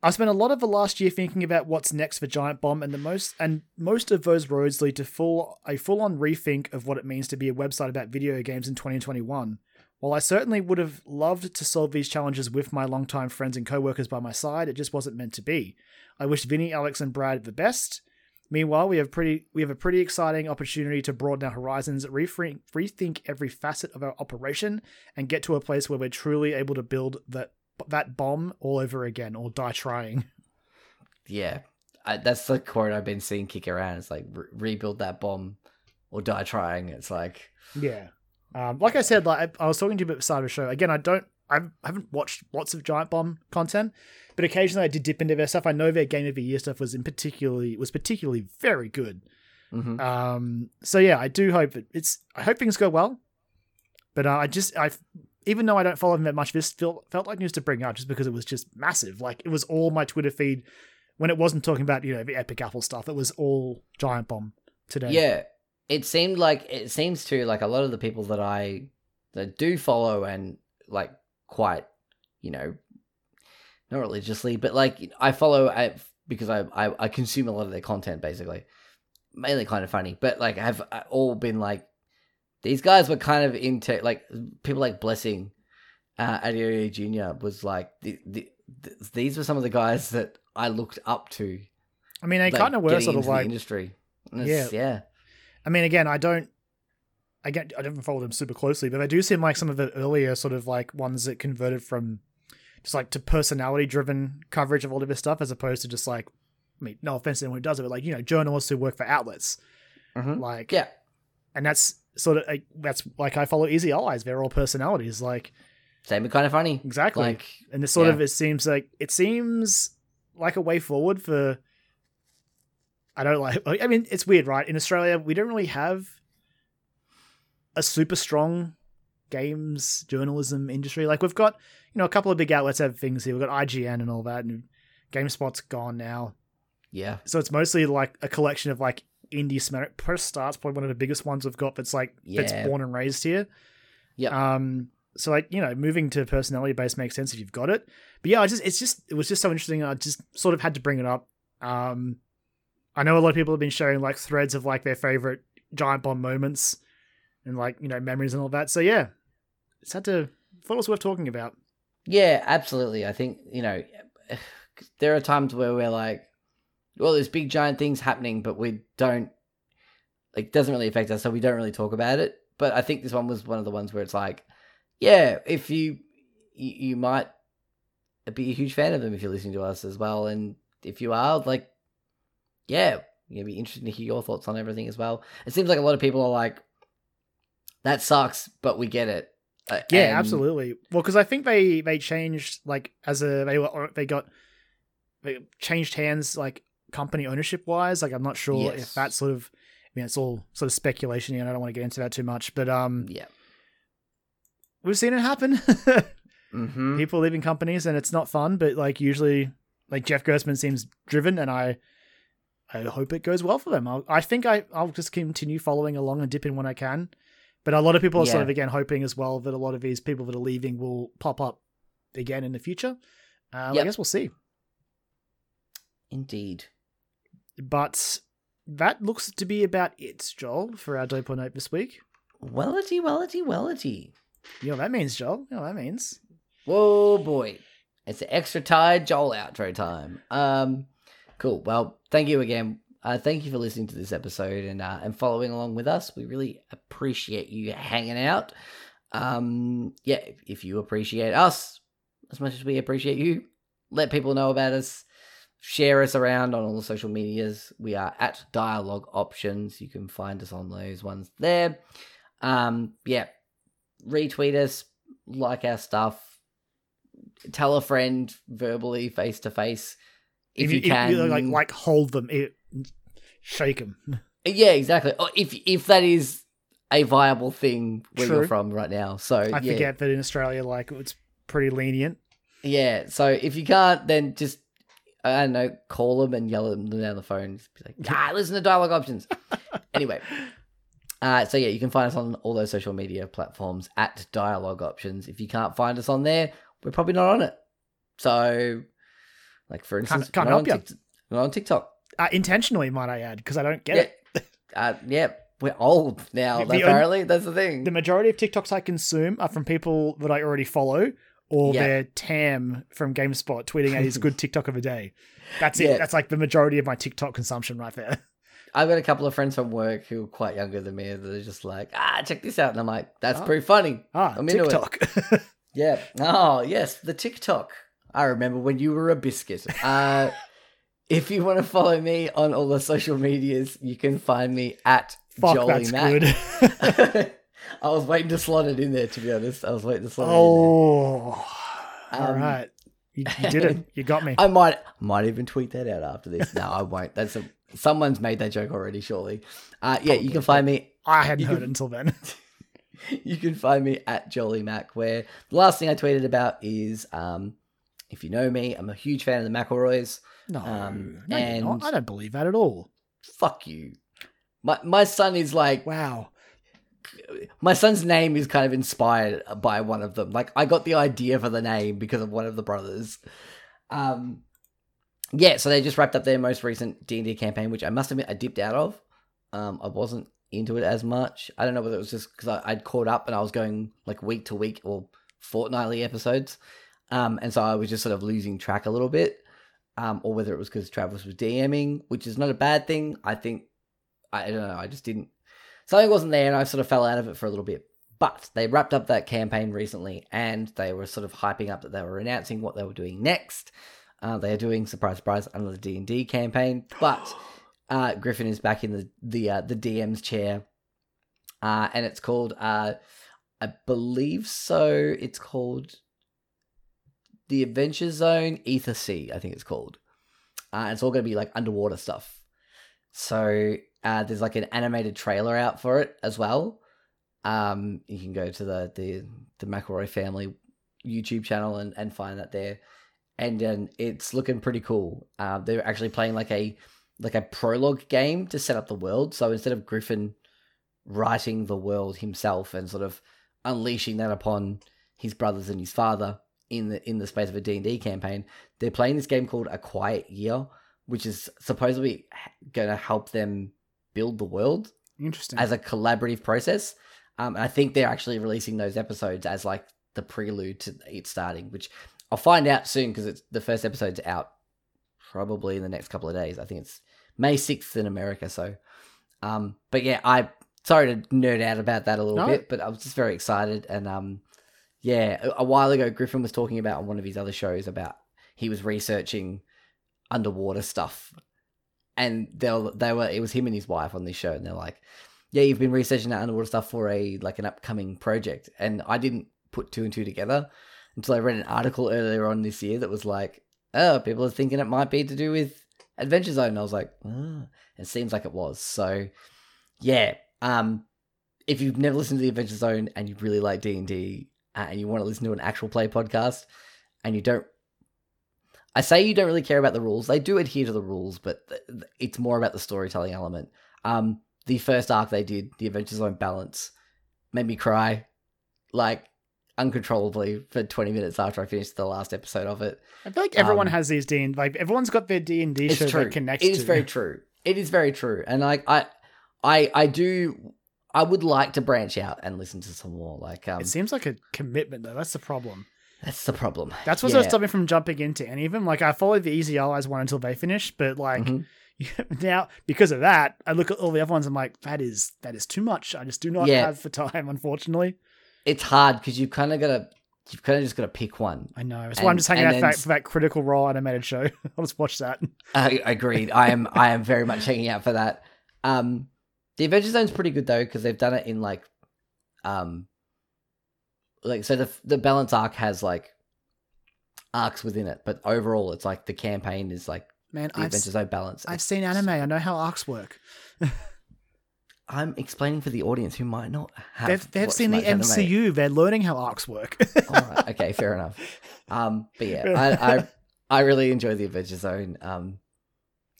I spent a lot of the last year thinking about what's next for Giant Bomb, and the most and most of those roads lead to full a full on rethink of what it means to be a website about video games in 2021. While I certainly would have loved to solve these challenges with my longtime friends and co-workers by my side, it just wasn't meant to be. I wish Vinny, Alex, and Brad the best. Meanwhile, we have pretty we have a pretty exciting opportunity to broaden our horizons, rethink, rethink every facet of our operation, and get to a place where we're truly able to build that that bomb all over again or die trying.
Yeah, I, that's the quote I've been seeing kick around. It's like re- rebuild that bomb or die trying. It's like
Yeah. Um, like I said, like I, I was talking to you about the start of the show. Again, I don't, I haven't watched lots of Giant Bomb content, but occasionally I did dip into their stuff. I know their Game of the Year stuff was in particularly was particularly very good.
mhm.
Um, so yeah, I do hope that it's. I hope things go well, but uh, I just I, even though I don't follow them that much, this felt felt like news to bring up just because it was just massive. Like it was all my Twitter feed when it wasn't talking about you know the Epic Apple stuff. It was all Giant Bomb today.
yeah. It seemed like it seems to like a lot of the people that I that do follow and like quite you know not religiously, but like I follow I, because I, I I consume a lot of their content basically, mainly kind of funny, but like have uh, all been like these guys were kind of into like people like Blessing, uh, Adeoye Junior was like the, the, these were some of the guys that I looked up to.
I mean, they
like,
kind of were sort of like
industry. It's- yeah,
I mean, again, I don't, I get, I don't follow them super closely, but they do seem like some of the earlier sort of like ones that converted from just like to personality driven coverage of all of this stuff, as opposed to just like, I mean, no offense to anyone who does it, but like you know, journalists who work for outlets,
Mhm.
like
yeah.
and that's sort of like, that's like I follow Easy Allies, they're all personalities, like
Same but kind of funny.
exactly,
Like
and this sort
yeah.
of it seems like it seems like a way forward for. I don't like. I mean, it's weird, right? In Australia, we don't really have a super strong games journalism industry. Like we've got, you know, a couple of big outlets have things here. We've got IGN and all that, and GameSpot's gone now.
Yeah.
So it's mostly like a collection of like indie cinematic. Press Start's probably one of the biggest ones we've got. That's like that's born and raised here.
Yeah.
Um. So like you know, moving to personality based makes sense if you've got it. But yeah, I just it's just it was just so interesting. I just sort of had to bring it up. Um, I know a lot of people have been sharing like threads of like their favorite giant bomb moments and like you know memories and all that. So yeah, it's had to thought it was worth talking about.
Yeah, absolutely. I think, you know, there are times where we're like, well, there's big giant things happening, but we don't, like, it doesn't really affect us, so we don't really talk about it. But I think this one was one of the ones where it's like, yeah, if you, you, you might be a huge fan of them if you're listening to us as well. And if you are, like, yeah, it'd be interesting to hear your thoughts on everything as well. It seems like a lot of people are like, that sucks, but we get it. Uh,
Yeah,
and-
absolutely. Well, because I think they they changed like as a they were they got they changed hands like company ownership wise. Like I'm not sure
Yes.
if that sort of. I mean, it's all sort of speculation, and I don't want to get into that too much. But um,
Yeah.
we've seen it happen.
Mm-hmm.
People leaving companies, and it's not fun. But like usually, like Jeff Gerstmann seems driven, and I. I hope it goes well for them. I'll, I think I, I'll just continue following along and dip in when I can. But a lot of people are sort of again hoping as well that a lot of these people that are leaving will pop up again in the future. Um, I guess we'll see.
Indeed.
But that looks to be about it, Joel, for our dope or note this week.
Wellity, wellity, wellity.
You know what that means, Joel. You know what that means.
Whoa, boy. It's the extra tired Joel outro time. Um, cool. Well, thank you again. Uh, thank you for listening to this episode and uh, and following along with us. We really appreciate you hanging out. Um, yeah, if, if you appreciate us as much as we appreciate you, let people know about us. Share us around on all the social medias. We are at Dialogue Options. You can find us on those ones there. Um, yeah, retweet us, like our stuff, tell a friend verbally, face to face, if, you, can.
like like hold them, it, shake them.
yeah, exactly. Or if if that is a viable thing where
True.
you're from right now. So
I
yeah,
forget that in Australia, like it's pretty lenient.
yeah. So if you can't, then just I don't know, call them and yell at them down the phone. Just be like, ah, listen to dialogue options. anyway. Uh, so yeah, you can find us on all those social media platforms at Dialogue Options. If you can't find us on there, we're probably not on it. So, like for instance,
can't
we're,
help
not
ya.
on TikTok.
Uh, intentionally, might I add, because I don't get
Yeah.
it.
Uh, yeah, we're old now.
The
apparently, that's the thing.
The majority of TikToks I consume are from people that I already follow, or
Yeah.
their Tam from GameSpot tweeting out his good TikTok of a day. That's
Yeah.
it. That's like the majority of my TikTok consumption right there.
I've got a couple of friends from work who are quite younger than me that are just like, ah, check this out, and I'm like, that's
Ah.
pretty funny.
Ah,
I'm into it.
TikTok.
Yeah. Oh, yes, the TikTok. I remember when you were a biscuit. Uh, if you want to follow me on all the social medias, you can find me at
Fuck,
Jolly
that's
Mac.
good.
I was waiting to slot it in there, to be honest. I was waiting to slot it in
oh, all
Um,
right. You, you did it. You got me.
I might, might even tweet that out after this. No, I won't. That's a, someone's made that joke already, surely. Uh, yeah, you can find me
I hadn't heard
can-
it until then.
you can find me at Jolly Mac, where the last thing I tweeted about is um, if you know me, I'm a huge fan of the McElroys.
No,
Um,
no, you're
and-
not. I don't believe that at all.
Fuck you. My my son is like
Wow.
My son's name is kind of inspired by one of them. Like I got the idea for the name because of one of the brothers. Um yeah, so they just wrapped up their most recent D&D campaign, which I must admit I dipped out of. Um I wasn't into it as much. I don't know whether it was just because I'd caught up and I was going like week to week or fortnightly episodes. Um and so I was just sort of losing track a little bit. Um or whether it was because Travis was DMing, which is not a bad thing. I think I don't know, I just didn't something wasn't there and I sort of fell out of it for a little bit. But they wrapped up that campaign recently and they were sort of hyping up that they were announcing what they were doing next. Uh, they are doing surprise, surprise, another D and D campaign, but uh, Griffin is back in the the uh, the DM's chair, uh, and it's called uh, I believe so. It's called the Adventure Zone Ethersea. I think it's called. Uh, it's all going to be like underwater stuff. So uh, there's like an animated trailer out for it as well. Um, you can go to the the the McElroy family YouTube channel and, and find that there. And then it's looking pretty cool. Uh, they're actually playing like a like a prologue game to set up the world. So instead of Griffin writing the world himself and sort of unleashing that upon his brothers and his father in the in the space of a D&D campaign, they're playing this game called A Quiet Year, which is supposedly going to help them build the world
Interesting.
as a collaborative process. Um, and I think they're actually releasing those episodes as like the prelude to it starting, which I'll find out soon because it's the first episode's out probably in the next couple of days. I think it's May sixth in America. So, um, but yeah, I sorry to nerd out about that a little
No.
bit, but I was just very excited and um, yeah, a, a while ago Griffin was talking about on one of his other shows about he was researching underwater stuff, and they were, they were it was him and his wife on this show, and they're like, yeah, you've been researching that underwater stuff for a like an upcoming project, and I didn't put two and two together until I read an article earlier on this year that was like, oh, people are thinking it might be to do with Adventure Zone. And I was like, oh, it seems like it was. So, yeah, um, if you've never listened to the Adventure Zone and you really like D and D uh, and you want to listen to an actual play podcast, and you don't. I say you don't really care about the rules. They do adhere to the rules, but it's more about the storytelling element. Um, the first arc they did, the Adventure Zone balance, made me cry, like uncontrollably for 20 minutes after I finished the last episode of it.
I feel like everyone
um,
has these D and like everyone's got their D and D
It's
shows
true.
that connects
It is
to.
very true. It is very true. And like I I I do I would like to branch out and listen to some more. Like um
It seems like a commitment though. That's the problem.
That's the problem.
That's what's
Yeah.
stopping me from jumping into any of them. Like I followed the Easy Allies one until they finished, but like
Mhm.
now because of that, I look at all the other ones. I'm like, that is that is too much. I just do not
Yeah.
have the time, unfortunately.
It's hard because you've kind of got to you've kind of just got to pick one.
I know. That's why I'm just hanging
and
out for that, for that Critical Role animated show. I'll just watch that.
I agreed. I am I am very much hanging out for that. Um the Adventure Zone's pretty good though because they've done it in like um like so the the balance arc has like arcs within it, but overall it's like the campaign is like
Man,
the
I've,
Adventure Zone balance.
I've
It's-
seen anime. I know how arcs work.
I'm explaining for the audience who might not have.
They've, they've seen the
anime.
MCU. They're learning how arcs work.
All right, okay, fair enough. Um, but yeah, I, I I really enjoy the Adventure Zone. Um,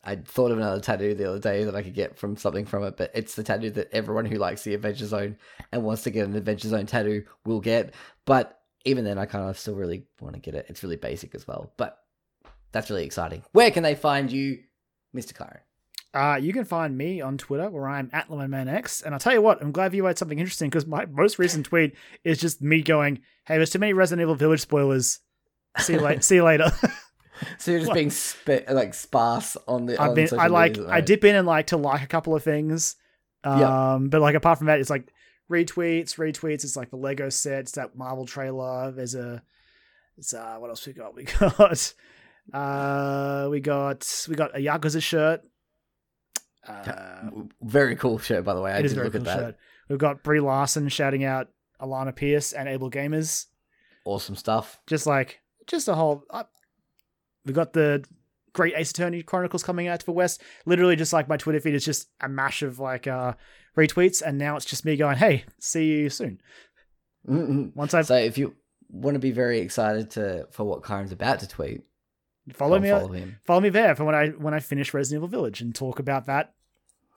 I thought of another tattoo the other day that I could get from something from it, but it's the tattoo that everyone who likes the Adventure Zone and wants to get an Adventure Zone tattoo will get. But even then, I kind of still really want to get it. It's really basic as well, but that's really exciting. Where can they find you, Mister Kyron?
Uh, you can find me on Twitter where I'm at LemonManX. And I'll tell you what, I'm glad you had something interesting because my most recent tweet is just me going, hey, there's too many Resident Evil Village spoilers. See you, later. see you later.
So you're just
What?
being sp- like sparse on the.
I've
on
been, I like, I dip in and like to like a couple of things. Um,
Yeah.
but like apart from that, it's like retweets, retweets. It's like the Lego sets, that Marvel trailer. There's a, it's uh, what else we got? We got, uh, we got, we got a Yakuza shirt. Uh,
Very cool shirt, by the way. I did look
cool
at that.
shirt. We've got Brie Larson shouting out Alana Pierce and Able Gamers.
Awesome stuff.
Just like, just a whole. Uh, we got the Great Ace Attorney Chronicles coming out to the West. Literally, just like my Twitter feed is just a mash of like uh, retweets, and now it's just me going, "Hey, see you soon."
Mm-mm.
Once I've
So if you want to be very excited to for what Karen's about to tweet,
follow me,
follow him.
follow me there for when I when I finish Resident Evil Village and talk about that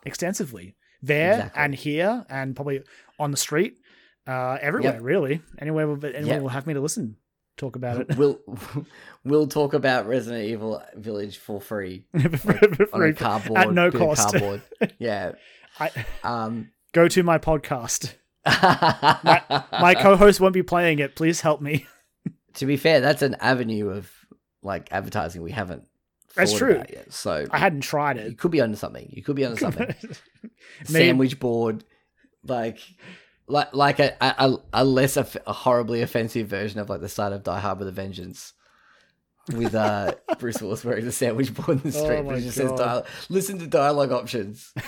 extensively there
Exactly.
and here and probably on the street, uh, everywhere
Yep.
really, anywhere will, anywhere
Yep.
will have me to listen talk about it.
we'll we'll talk about Resident Evil Village for free
For
on
free.
a cardboard
At no cost.
Cardboard. yeah.
I,
Um.
go to my podcast. My co-host won't be playing it. Please help me.
to be fair, that's an avenue of like advertising we haven't.
That's true.
about Yet. So
I hadn't tried it.
you could be onto something. You could be onto something. Sandwich board, like. Like, like a, a, a less off- a horribly offensive version of like the start of Die Hard with a Vengeance, with uh Bruce Willis wearing the sandwich board in the
Oh
street,
my
but it just says dialogue. Listen to dialogue options.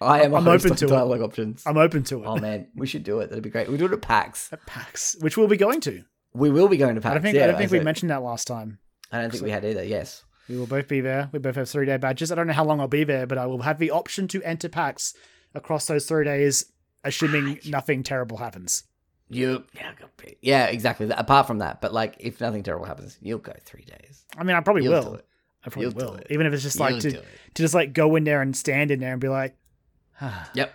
I am
I'm open
of
to it.
dialogue options.
I'm open to it.
Oh man, we should do it. That'd be great. We do it at PAX.
At PAX, which we'll be going to.
We will be going to PAX.
I don't think
yeah,
I don't think we
a-
mentioned that last time.
I don't think we had either. Yes.
We will both be there. We both have three day badges. I don't know how long I'll be there, but I will have the option to enter PAX across those three days assuming nothing terrible happens.
You, yeah, yeah, exactly. Apart from that, but like, if nothing terrible happens, you'll go three days.
I mean, I probably
You'll do
will.
it.
I probably
You'll do
will.
it.
Even if it's just like
You'll
to, to just like go in there and stand in there and be like, ah,
Yep.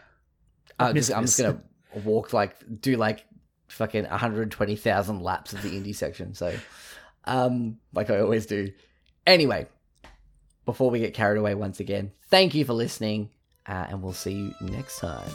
I've
I'm just, I'm just gonna walk like do like fucking 120,000 laps of the indie section. So, um, like I always do. Anyway, before we get carried away once again, thank you for listening, uh, and we'll see you next time.